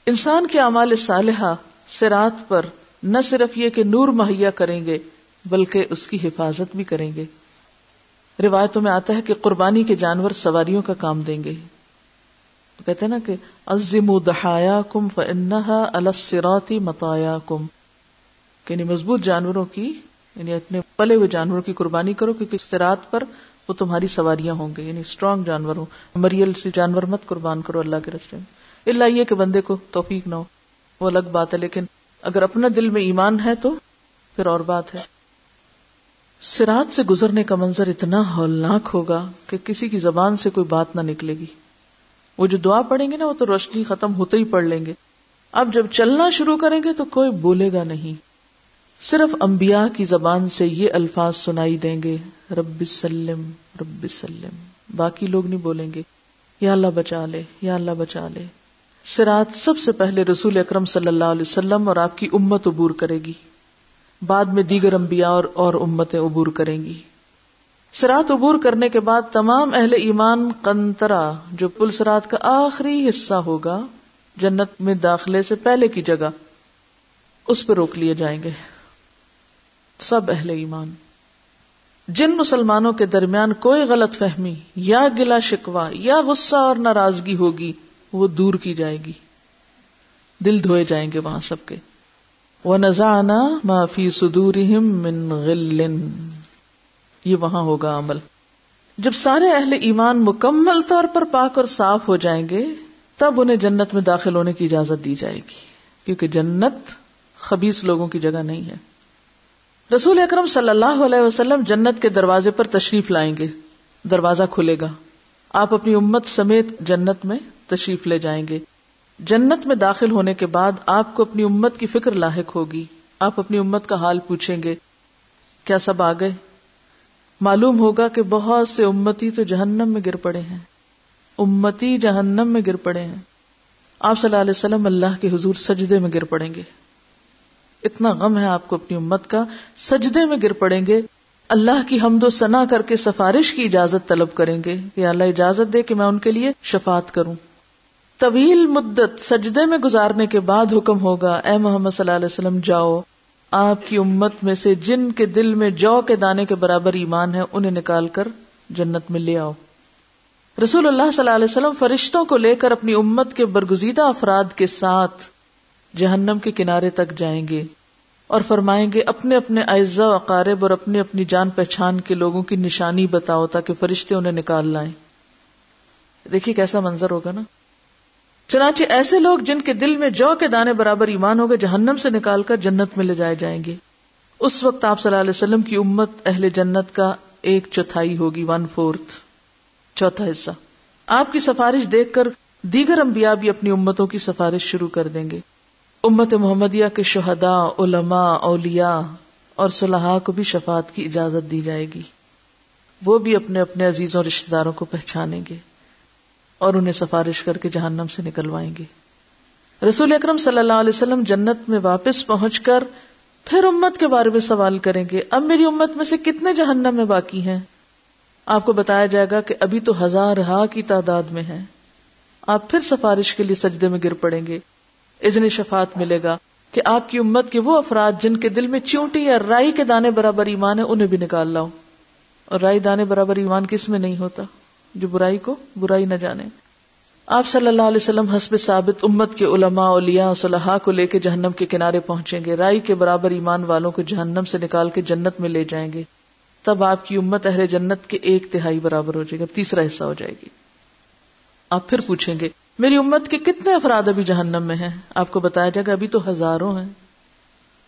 انسان کے اعمال صالحہ سرات پر نہ صرف یہ کہ نور مہیا کریں گے، بلکہ اس کی حفاظت بھی کریں گے۔ روایتوں میں آتا ہے کہ قربانی کے جانور سواریوں کا کام دیں گے۔ کہتے ہیں نا کہ عزم دہایا کم فنحا السراتی متایا کم یعنی مضبوط جانوروں کی یعنی اپنے پلے ہوئے جانوروں کی قربانی کرو کیونکہ استرات پر وہ تمہاری سواریاں ہوں گے یعنی اسٹرانگ جانور ہوں مریل سے جانور مت قربان کرو اللہ کے رستے میں۔ اللہ یہ کہ بندے کو توفیق نہ ہو، وہ الگ بات ہے، لیکن اگر اپنا دل میں ایمان ہے تو پھر اور بات ہے۔ سرات سے گزرنے کا منظر اتنا ہولناک ہوگا کہ کسی کی زبان سے کوئی بات نہ نکلے گی۔ وہ جو دعا پڑیں گے نا، وہ تو روشنی ختم ہوتے ہی پڑھ لیں گے۔ اب جب چلنا شروع کریں گے تو کوئی بولے گا نہیں۔ صرف انبیاء کی زبان سے یہ الفاظ سنائی دیں گے۔ رب سلم رب سلم۔ باقی لوگ نہیں بولیں گے۔ یا اللہ بچا لے، یا اللہ بچا لے۔ سرات سب سے پہلے رسول اکرم صلی اللہ علیہ وسلم اور آپ کی امت عبور کرے گی۔ بعد میں دیگر انبیاء اور اور امتیں عبور کریں گی۔ سرات عبور کرنے کے بعد تمام اہل ایمان قنترا جو پل سرات کا آخری حصہ ہوگا، جنت میں داخلے سے پہلے کی جگہ، اس پہ روک لیے جائیں گے۔ سب اہل ایمان۔ جن مسلمانوں کے درمیان کوئی غلط فہمی، یا گلا شکوا یا غصہ اور ناراضگی ہوگی، وہ دور کی جائے گی۔ دل دھوئے جائیں گے وہاں سب کے۔ وہ نذانا معافی سدور یہ وہاں ہوگا عمل۔ جب سارے اہل ایمان مکمل طور پر پاک اور صاف ہو جائیں گے، تب انہیں جنت میں داخل ہونے کی اجازت دی جائے گی۔ کیونکہ جنت خبیص لوگوں کی جگہ نہیں ہے۔ رسول اکرم صلی اللہ علیہ وسلم جنت کے دروازے پر تشریف لائیں گے۔ دروازہ کھلے گا۔ آپ اپنی امت سمیت جنت میں تشریف لے جائیں گے۔ جنت میں داخل ہونے کے بعد آپ کو اپنی امت کی فکر لاحق ہوگی۔ آپ اپنی امت کا حال پوچھیں گے۔ کیا سب آ گئے؟ معلوم ہوگا کہ بہت سے امتی تو جہنم میں گر پڑے ہیں۔ امتی جہنم میں گر پڑے ہیں۔ آپ صلی اللہ علیہ وسلم اللہ کے حضور سجدے میں گر پڑیں گے۔ اتنا غم ہے آپ کو اپنی امت کا، سجدے میں گر پڑیں گے۔ اللہ کی حمد و ثنا کر کے سفارش کی اجازت طلب کریں گے۔ کہ اللہ اجازت دے کہ میں ان کے لیے شفات کروں۔ طویل مدت سجدے میں گزارنے کے بعد حکم ہوگا، اے محمد صلی اللہ علیہ وسلم، جاؤ۔ آپ کی امت میں سے جن کے دل میں جو کے دانے کے برابر ایمان ہے، انہیں نکال کر جنت میں لے آؤ۔ رسول اللہ صلی اللہ علیہ وسلم فرشتوں کو لے کر اپنی امت کے برگزیدہ افراد کے ساتھ جہنم کے کنارے تک جائیں گے اور فرمائیں گے، اپنے اپنے اعزا و اقارب اور اپنی اپنی جان پہچان کے لوگوں کی نشانی بتاؤ تاکہ فرشتے انہیں نکال لائیں۔ دیکھیے کیسا منظر ہوگا نا۔ چنانچہ ایسے لوگ جن کے دل میں جو کے دانے برابر ایمان ہوگا جہنم سے نکال کر جنت میں لے جائے جائیں گے۔ اس وقت آپ صلی اللہ علیہ وسلم کی امت اہل جنت کا ایک چوتھائی ہوگی ون فورتھ چوتھا حصہ۔ آپ کی سفارش دیکھ کر دیگر انبیاء بھی اپنی امتوں کی سفارش شروع کر دیں گے۔ امت محمدیہ کے شہداء، علماء، اولیاء اور صلاح کو بھی شفاعت کی اجازت دی جائے گی۔ وہ بھی اپنے اپنے عزیزوں رشتے داروں کو پہچانیں گے اور انہیں سفارش کر کے جہنم سے نکلوائیں گے۔ رسول اکرم صلی اللہ علیہ وسلم جنت میں واپس پہنچ کر پھر امت کے بارے میں سوال کریں گے، اب میری امت میں سے کتنے جہنم میں باقی ہیں؟ آپ کو بتایا جائے گا کہ ابھی تو ہزار ہا کی تعداد میں ہیں۔ آپ پھر سفارش کے لیے سجدے میں گر پڑیں گے۔ اذن شفاعت ملے گا کہ آپ کی امت کے وہ افراد جن کے دل میں چونٹی یا رائی کے دانے برابر ایمان ہے انہیں بھی نکال لاؤ۔ اور رائی دانے برابر ایمان کس میں نہیں ہوتا؟ جو برائی کو برائی نہ جانے۔ آپ صلی اللہ علیہ وسلم حسب ثابت امت کے علماء، اولیاء صلاح کو لے کے جہنم کے کنارے پہنچیں گے۔ رائی کے برابر ایمان والوں کو جہنم سے نکال کے جنت میں لے جائیں گے۔ تب آپ کی امت اہل جنت کے ایک تہائی برابر ہو جائے گا تیسرا حصہ ہو جائے گی۔ آپ پھر پوچھیں گے میری امت کے کتنے افراد ابھی جہنم میں ہیں؟ آپ کو بتایا جائے گا، ابھی تو ہزاروں ہیں۔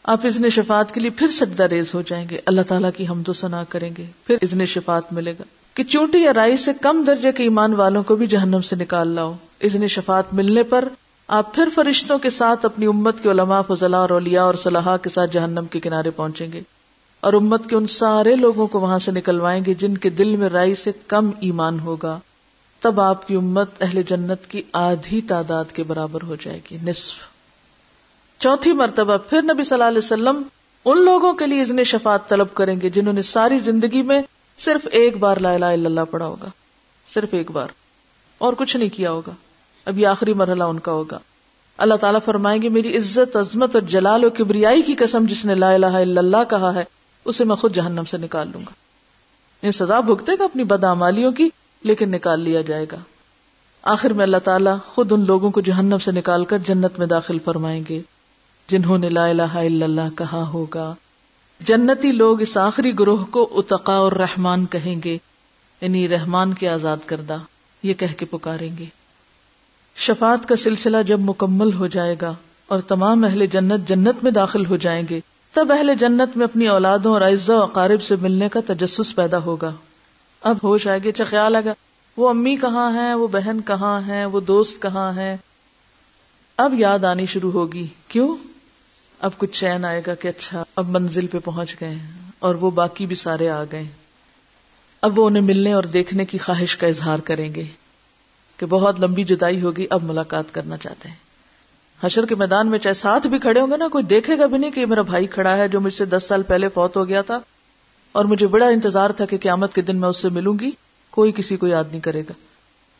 آپ اس نے شفات کے لیے پھر سجدہ ریز ہو جائیں گے۔ اللہ تعالیٰ کی ہم تو سنا کریں گے، پھر اس نے شفات ملے گا۔ کہ چونٹی یا رائی سے کم درجے کے ایمان والوں کو بھی جہنم سے نکال لاؤ۔ اس نے شفات ملنے پر آپ پھر فرشتوں کے ساتھ اپنی امت کے علماء فضلہ اور اولیاء اور صلاح کے ساتھ جہنم کے کنارے پہنچیں گے۔ اور امت کے ان سارے لوگوں کو وہاں سے نکلوائیں گے جن کے دل میں رائی سے کم ایمان ہوگا۔ تب آپ کی امت اہل جنت کی آدھی تعداد کے برابر ہو جائے گی، نصف۔ چوتھی مرتبہ پھر نبی صلی اللہ علیہ وسلم ان لوگوں کے لیے ازن شفات طلب کریں گے جنہوں نے ساری زندگی میں صرف ایک بار لا الہ الا اللہ پڑھا ہوگا۔ صرف ایک بار۔ اور کچھ نہیں کیا ہوگا۔ اب یہ آخری مرحلہ ان کا ہوگا۔ اللہ تعالیٰ فرمائیں گے، میری عزت، عظمت اور جلال و کبریائی کی قسم جس نے لا الہ الا اللہ کہا ہے، اسے میں خود جہنم سے نکال لوں گا۔ یہ سزا بھگتے گا اپنی بدامالیوں کی لیکن نکال لیا جائے گا۔ آخر میں اللہ تعالیٰ خود ان لوگوں کو جہنم سے نکال کر جنت میں داخل فرمائیں گے، جنہوں نے لا الہ الا اللہ کہا ہوگا۔ جنتی لوگ اس آخری گروہ کو اتقا اور رحمان کہیں گے یعنی رحمان کے آزاد کردہ، یہ کہہ کے پکاریں گے۔ شفات کا سلسلہ جب مکمل ہو جائے گا اور تمام اہل جنت جنت میں داخل ہو جائیں گے، تب اہل جنت میں اپنی اولادوں اور عزا و اقارب سے ملنے کا تجسس پیدا ہوگا۔ اب ہوش آئے گی اچھا خیال آئے گا۔ وہ امی کہاں ہے وہ بہن کہاں ہے وہ دوست کہاں ہے اب یاد آنی شروع ہوگی۔ کیوں؟ اب کچھ چین آئے گا کہ اچھا اب منزل پہ پہنچ گئے اور وہ باقی بھی سارے آ گئے اب وہ انہیں ملنے اور دیکھنے کی خواہش کا اظہار کریں گے کہ بہت لمبی جدائی ہوگی، اب ملاقات کرنا چاہتے ہیں۔ حشر کے میدان میں چاہے ساتھ بھی کھڑے ہوں گے نا، کوئی دیکھے گا بھی نہیں کہ میرا بھائی کھڑا ہے جو مجھ سے دس سال پہلے فوت ہو گیا تھا۔ اور مجھے بڑا انتظار تھا کہ قیامت کے دن میں اس سے ملوں گی، کوئی کسی کو یاد نہیں کرے گا۔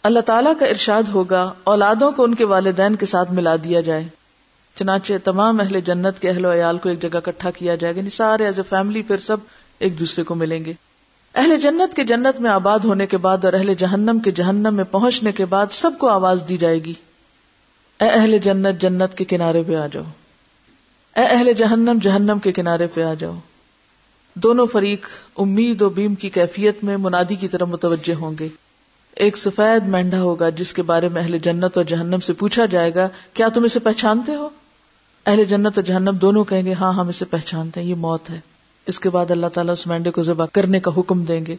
اللہ تعالیٰ کا ارشاد ہوگا، اولادوں کو ان کے والدین کے ساتھ ملا دیا جائے۔ چنانچہ تمام اہل جنت کے اہل و عیال کو ایک جگہ کٹھا کیا جائے گا یعنی سارے ایز اے فیملی پھر سب ایک دوسرے کو ملیں گے۔ اہل جنت کے جنت میں آباد ہونے کے بعد اور اہل جہنم کے جہنم میں پہنچنے کے بعد سب کو آواز دی جائے گی۔ اے اہل جنت جنت کے کنارے پہ آ جاؤ۔ اے اہل جہنم جہنم کے کنارے پہ آ جاؤ۔ دونوں فریق امید و بیم کی کیفیت میں منادی کی طرف متوجہ ہوں گے۔ ایک سفید مینڈا ہوگا جس کے بارے میں اہل جنت اور جہنم سے پوچھا جائے گا، کیا تم اسے پہچانتے ہو؟ اہل جنت اور جہنم دونوں کہیں گے ہاں ہم اسے پہچانتے ہیں، یہ موت ہے۔ اس کے بعد اللہ تعالیٰ اس مینڈے کو ذبح کرنے کا حکم دیں گے۔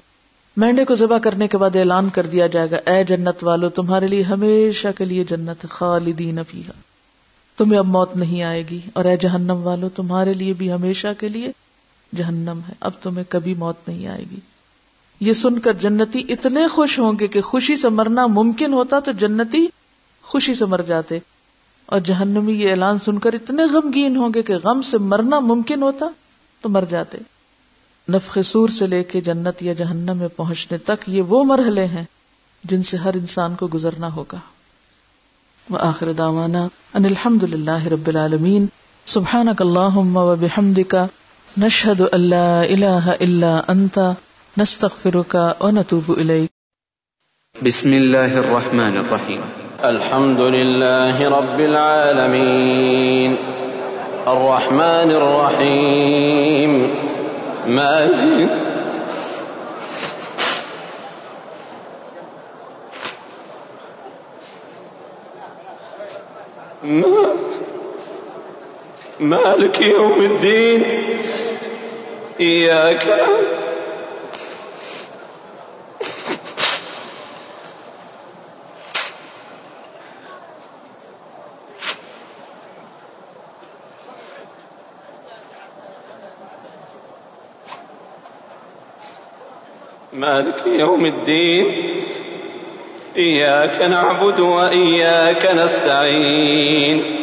مینڈے کو ذبح کرنے کے بعد اعلان کر دیا جائے گا، اے جنت والو، تمہارے لیے ہمیشہ کے لیے جنت خالدین فیہا۔ تمہیں اب موت نہیں آئے گی، اور اے جہنم والو، تمہارے لیے بھی ہمیشہ کے لیے جہنم ہے۔ اب تمہیں کبھی موت نہیں آئے گی۔ یہ سن کر جنتی اتنے خوش ہوں گے کہ خوشی سے مرنا ممکن ہوتا تو جنتی خوشی سے مر جاتے۔ اور جہنمی یہ اعلان سن کر اتنے غمگین ہوں گے کہ غم سے مرنا ممکن ہوتا تو مر جاتے۔ نفخ سور سے لے کے جنت یا جہنم میں پہنچنے تک یہ وہ مرحلے ہیں جن سے ہر انسان کو گزرنا ہوگا۔ وآخر دعوانا ان الحمد للہ رب العالمین۔ سبحانک اللہم و بحمدک نشہد ان لا الہ الا انت نستغفرک و نتوب الیک. بسم اللہ الرحمن الرحیم. الحمد لله رب العالمين الرحمن الرحيم مالك ما- مالك يوم الدين إياك مالك يوم الدين إياك نعبد وإياك نستعين